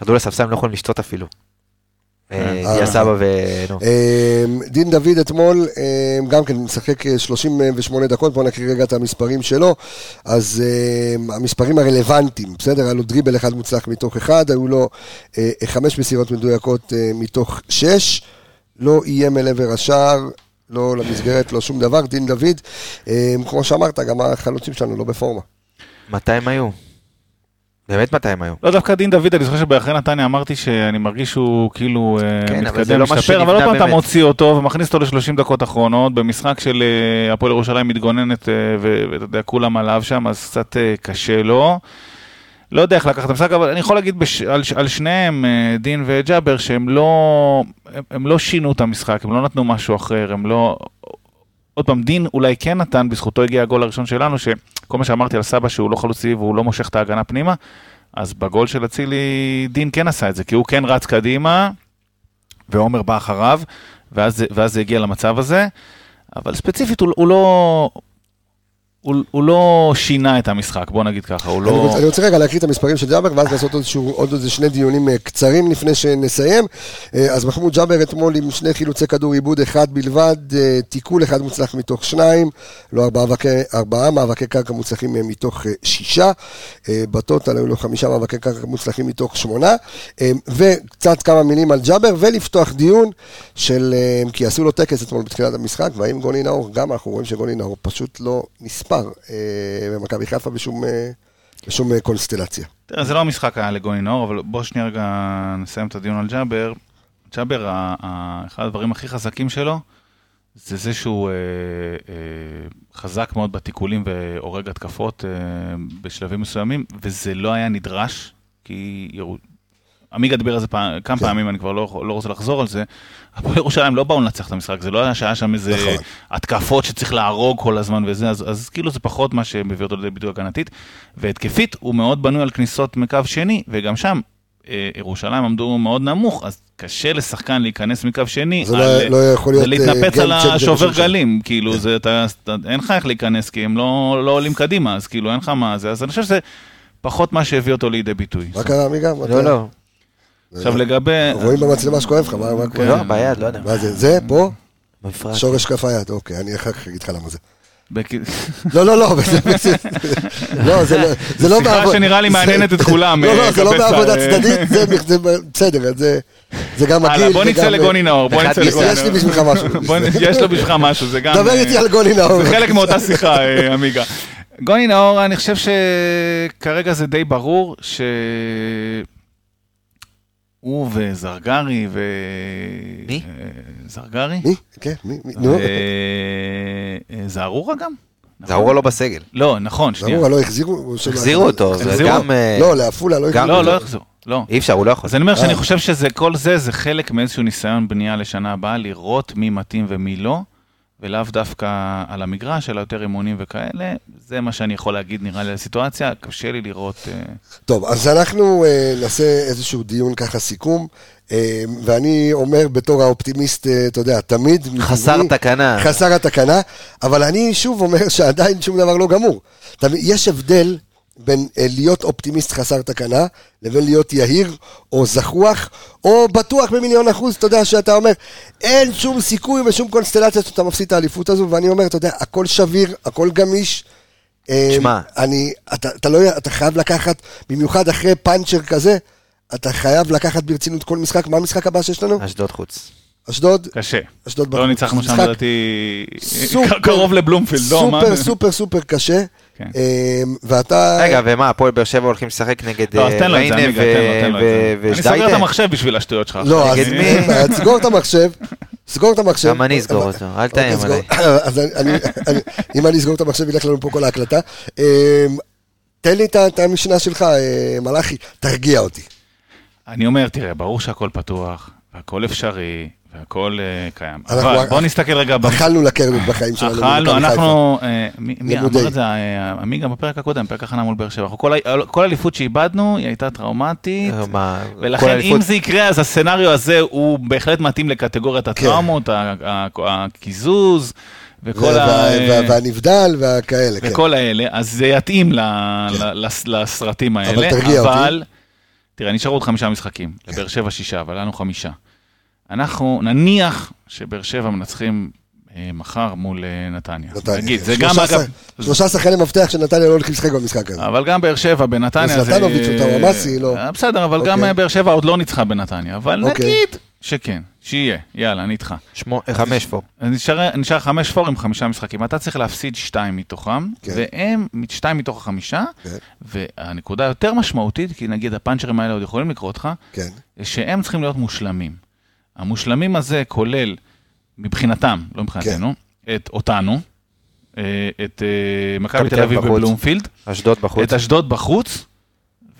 ירדו לספסל, הם לא יכולים לשתות אפילו. אה, אה. דיה סבא ו... אה, דין דוד אתמול אה, גם כן משחק אה, 38 דקות, בואו נקריא רגע את המספרים שלו. אז אה, המספרים הרלוונטיים, בסדר? היה לו דריבל אחד מוצלח מתוך אחד, היו לו אה, חמש מסירות מדויקות אה, מתוך שש, לא איים אל עבר השער. לא למסגרת, לא שום דבר, דין דוד, אה, כמו שאמרת, גם החלוצים שלנו לא בפורמה. מתי הם היו? באמת מתי הם היו? לא, דווקא דין דוד, אני זוכר שבאחרי נתניה אמרתי שאני מרגיש שהוא כאילו אה, כן, מתקדם, לא משתפר, אבל עוד פעם אתה. מוציא אותו ומכניס אותו ל-30 דקות אחרונות, במשחק של אה, הפועל ירושלים מתגוננת, אה, ואתה יודע, כולם עליו שם, אז קצת קשה לו. לא יודע איך לקחת את המשחק, אבל אני יכול להגיד בש... על, ש- על שניהם, דין וג'אבר, שהם לא, הם, הם לא שינו את המשחק, הם לא נתנו משהו אחר, הם לא... עוד פעם, דין אולי כן נתן, בזכותו הגיע הגול הראשון שלנו, שכל מה שאמרתי על סבא שהוא לא חלוצי והוא לא מושך את ההגנה פנימה, אז בגול של אצילי דין כן עשה את זה, כי הוא כן רץ קדימה, ועומר בא אחריו, ואז, ואז זה הגיע למצב הזה, אבל ספציפית הוא, הוא לא... הוא, הוא לא שינה את המשחק, בוא נגיד ככה, הוא אני, לא... רוצה, אני רוצה רגע להקריא את המספרים של ג'אבר, ואז לעשות עוד, איזשהו, עוד איזה שני דיונים אה, קצרים לפני שנסיים. אה, אז מחמוד ג'אבר אתמול עם שני חילוצי כדור עיבוד אחד בלבד, אה, תיקול אחד מוצלח מתוך שניים, לא ארבעה, מאבקי, ארבעה מאבקי קרקע מוצלחים מתוך שישה. בטוטל היו לו חמישה מאבקי קרקע מוצלחים מתוך שמונה. וקצת כמה מילים על ג'אבר, ולפתוח דיון של, כי עשו לו טקס אתמול בתחילת המשחק, והאם גוני נאור, גם אנחנו רואים שגוני נאור פשוט לא נספר אה, במכבי חיפה בשום... אה, בשום אה, קונסטלציה. תראה, זה לא המשחק היה לגוני נאור, אבל בוא שנייה רגע נסיים את הדיון על ג'אבר. ג'אבר, אחד הדברים הכי חזקים שלו, זה זה שהוא אה, אה, חזק מאוד בתיקולים והורג התקפות אה, בשלבים מסוימים, וזה לא היה נדרש, כי. עמיגה דיבר על זה פעם, כמה כן. פעמים, אני כבר לא, לא רוצה לחזור על זה. הפועל ירושלים לא באו לנצח את המשחק, זה לא היה שהיה שם איזה נכון. התקפות שצריך להרוג כל הזמן וזה, אז, אז כאילו זה פחות מה שמביא אותו לידי ביטוי הגנתית. והתקפית, הוא מאוד בנוי על כניסות מקו שני, וגם שם אה, ירושלים עמדו מאוד נמוך, אז קשה לשחקן להיכנס מקו שני. זה על- לא- לא יכול להיות, זה להתנפץ אה, על השובר. גלים, כאילו, זה, אתה, אתה, אין לך איך להיכנס, כי הם לא, לא עולים קדימה, אז כאילו, אין לך מה זה, אז אני חושב שזה פחות מה שהביא אותו לידי ביטוי. מה קרה, עמיגה? לא, לא. עכשיו לגבי... רואים במצלמה שכואב לך, מה מה כואב? לא, ביד, לא יודע. מה זה? זה? פה? מפרק. שורש כף היד, אוקיי, אני אחר כך אגיד לך למה זה. [LAUGHS] לא, לא, לא, זה- לא, זה לא, זה לא שיחה שנראה לי מעניינת את כולם, [LAUGHS] לא, לא, אה, זה לא בעבודה אה. צדדית, זה- זה בסדר, זה- זה גם הלאה, מגעיל. בוא נצא וגם- לגוני נאור, בוא נצא לגוני נאור. יש לי בשבילך משהו. [LAUGHS] יש לו בשבילך משהו, זה גם... דבר אה, איתי על גוני נאור. זה חלק מאותה שיחה, אה, עמיגה. גוני נאור, אני חושב שכרגע זה די ברור ש... הוא וזרגרי ו... מי? אה, זרגרי? מי? כן, מי? מי? נו, וזערורה גם? נכון? זערורה לא בסגל. לא, נכון, שנייה. זרורה לא החזירו? החזירו אותו, זה החזירו? גם... אה, לא, לעפולה לא החזירו. לא. לא יחזור. לא. אי אפשר, הוא לא יכול. אז אני אומר שאני אה. חושב שזה, כל זה, זה חלק מאיזשהו ניסיון בנייה לשנה הבאה, לראות מי מתאים ומי לא, ולאו דווקא על המגרש, אלא יותר אימונים וכאלה. זה מה שאני יכול להגיד, נראה לי, על הסיטואציה. קשה לי לראות... אה, טוב, אז אנחנו אה, נעשה איזשהו דיון ככה סיכום, אה, ואני אומר בתור האופטימיסט, אה, אתה יודע, תמיד... חסר מטבעי, תקנה. חסר התקנה, אבל אני שוב אומר שעדיין שום דבר לא גמור. יש הבדל בין אה, להיות אופטימיסט חסר תקנה, לבין להיות יהיר, או זחוח, או בטוח במיליון אחוז, אתה יודע, שאתה אומר, אין שום סיכוי ושום קונסטלציה שאתה מפסיד את האליפות הזו, ואני אומר, אתה יודע, הכל שביר, הכל גמיש. אה, שמע. אני, אתה, אתה לא, אתה חייב לקחת, במיוחד אחרי פאנצ'ר כזה, אתה חייב לקחת ברצינות כל משחק. מה המשחק הבא שיש לנו? אשדוד חוץ. אשדוד? קשה. אשדוד לא. ניצחנו שם לדעתי סופר- קרוב לבלומפילד, לא, מה? סופר סופר סופר קשה. כן. אה, ואתה... רגע, ומה, הפועל באר שבע הולכים לשחק נגד לא, אה, ריינה עמיגה, תן לו, תן לו את זה. ו- אני סוגר את? המחשב בשביל השטויות שלך. לא, [LAUGHS] אז סגור את המחשב. סגור את המחשב. גם אני אסגור אותו, אל תאיים אוקיי, עליי. סגור. [LAUGHS] אז אם אני אסגור את המחשב, ילך לנו פה כל ההקלטה. אה, תן לי את המשנה שלך, אה, מלאכי, תרגיע אותי. אני אומר, תראה, ברור שהכל פתוח, והכל אפשרי, והכל אה, קיים. אבל בוא נסתכל רגע... אכלנו לקרנות בחיים שלנו. אכלנו. אנחנו, אה, מי. אמר את זה? אה, עמיגה בפרק הקודם, פרק הכנה מול באר שבע. אנחנו כל אליפות שאיבדנו, היא הייתה טראומטית. ולכן אם זה יקרה, אז הסצנריו הזה הוא בהחלט מתאים לקטגוריית הטראומות, ה- ה- הקיזוז, וכל ה... וה- והנבדל והכאלה, כן. וכל האלה, אז זה יתאים ל- ל- לס- לסרטים האלה. תרגיע אותי. אבל, תראה, נשארו עוד חמישה משחקים, לבאר שבע שישה, אבל לנו חמישה. אנחנו נניח שבאר שבע מנצחים אה, מחר מול אה, נתניה. נתניה, נגיד, כן. זה גם אגב, שלושה שחקני מפתח של נתניה לא הולכים לשחק במשחק הזה. אבל גם באר שבע בנתניה זה... זלטנוביץ' או טוואמאסי, לא. אה, בסדר, אבל גם אוקיי. באר שבע עוד לא ניצחה בנתניה, אבל אוקיי. נגיד שכן, שיהיה, יאללה, אני איתך. חמש. אז נשאר, חמש פור עם חמישה משחקים. אתה צריך להפסיד שתיים מתוכם, כן. והם שתיים מתוך החמישה, כן. והנקודה היותר משמעותית, כי נגיד הפאנצ'רים האלה עוד יכולים לך, כן. שהם צריכים להיות מושלמים. המושלמים הזה כולל, מבחינתם, לא מבחינתנו, את אותנו, אה, את אה, מכבי תל אביב. בבלומפילד, אשדוד בחוץ. את אשדוד בחוץ,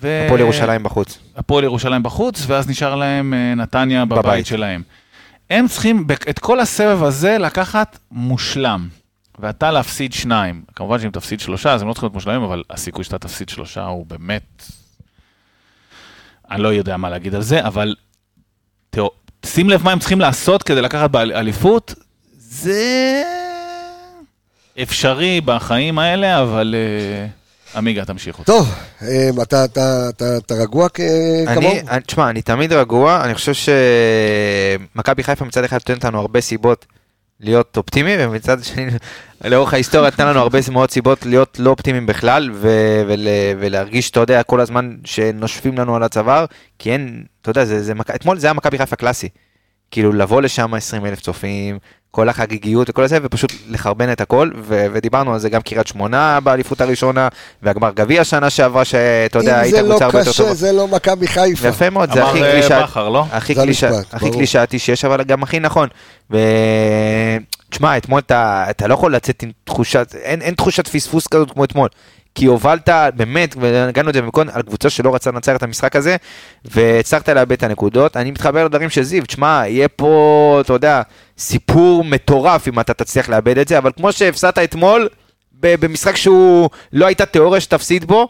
ו- הפועל ירושלים בחוץ. הפועל ירושלים בחוץ, ואז נשאר להם אה, נתניה בבית, בבית. שלהם. הם צריכים את כל הסבב הזה לקחת מושלם, ואתה להפסיד שניים. כמובן שאם תפסיד שלושה, אז הם לא צריכים להיות מושלמים, אבל הסיכוי שאתה תפסיד שלושה הוא באמת... אני לא יודע מה להגיד על זה, אבל תראו, שים לב מה הם צריכים לעשות כדי לקחת באליפות, זה אפשרי בחיים האלה, אבל אה, עמיגה, תמשיך אותי. טוב, אה, אתה- אתה- אתה אתה רגוע כמוהו? תשמע, אני תמיד רגוע, אני חושב שמכבי חיפה מצד אחד נותנת לנו הרבה סיבות להיות אופטימיים, ומצד שני, לאורך ההיסטוריה נתן לנו הרבה מאוד סיבות להיות לא אופטימיים בכלל, ו- ול- ולהרגיש, אתה יודע, כל הזמן שנושפים לנו על הצוואר, כי אין, אתה יודע, זה, זה, מכ- אתמול זה היה מכבי חיפה קלאסי. כאילו לבוא לשם 20 אלף צופים, כל החגיגיות וכל זה, ופשוט לחרבן את הכל, ו- ודיברנו על זה גם קריית שמונה באליפות הראשונה, והגמר גביע שנה שעברה, שאתה יודע, אם היית זה לא קבוצה הרבה יותר קשה, טובה. זה לא מכבי חיפה. יפה מאוד, זה הכי קלישאת, בכר, לא? זה. קלישאתי שיש, אבל גם הכי נכון. ו... תשמע, אתמול אתה, אתה לא יכול לצאת עם תחושת, אין, אין תחושת פספוס כזאת כמו אתמול. כי הובלת, באמת, ונגענו את זה במקום, על קבוצה שלא רצה לנצח את המשחק הזה, והצלחת לאבד את הנקודות. אני מתחבר לדברים של זיו, תשמע, יהיה פה, אתה יודע, סיפור מטורף אם אתה תצליח לאבד את זה, אבל כמו שהפסדת אתמול, במשחק שהוא לא הייתה תיאוריה שתפסיד בו,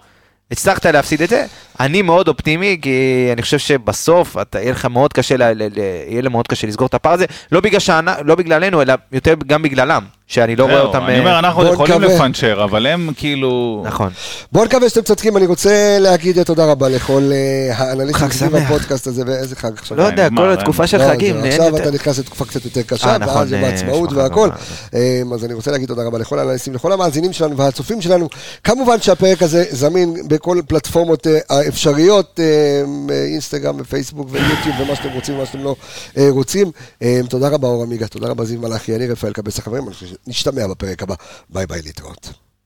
הצלחת להפסיד את זה. אני מאוד אופטימי, כי אני חושב שבסוף אתה, יהיה לך מאוד קשה, ל, ל, ל, יהיה מאוד קשה לסגור את הפער הזה, לא, בגלל שאנ, לא בגללנו, אלא יותר גם בגללם, שאני לא רואה אותם... אני אה, אומר, אנחנו יכולים. לפנצ'ר, אבל הם כאילו... נכון. בואו נקווה שאתם צודקים, אני רוצה להגיד תודה רבה לכל אה, האנליסטים סביב. הפודקאסט הזה, ואיזה חג עכשיו. לא יודע, נגמר, כל. התקופה של לא, חגים, עכשיו. אתה נכנס לתקופה קצת יותר קשה, אה, נכון, ואז זה אה, בעצמאות יש לך והכל. אה, אז אני רוצה להגיד תודה רבה לכל האנליסטים, לכל המאזינים שלנו והצופים שלנו. כמובן שהפרק הזה זמין בכל פלטפורמות אה, האפשריות, אה, אינסטגרם ופייסבוק ויוטיוב ומה שאתם רוצים ומה שאתם לא אה, רוצים. אה, תודה רבה אור עמיגה, תודה רבה זיו מלאכי, אני רפאל קבס החברים, נשתמע בפרק הבא. ביי ביי להתראות.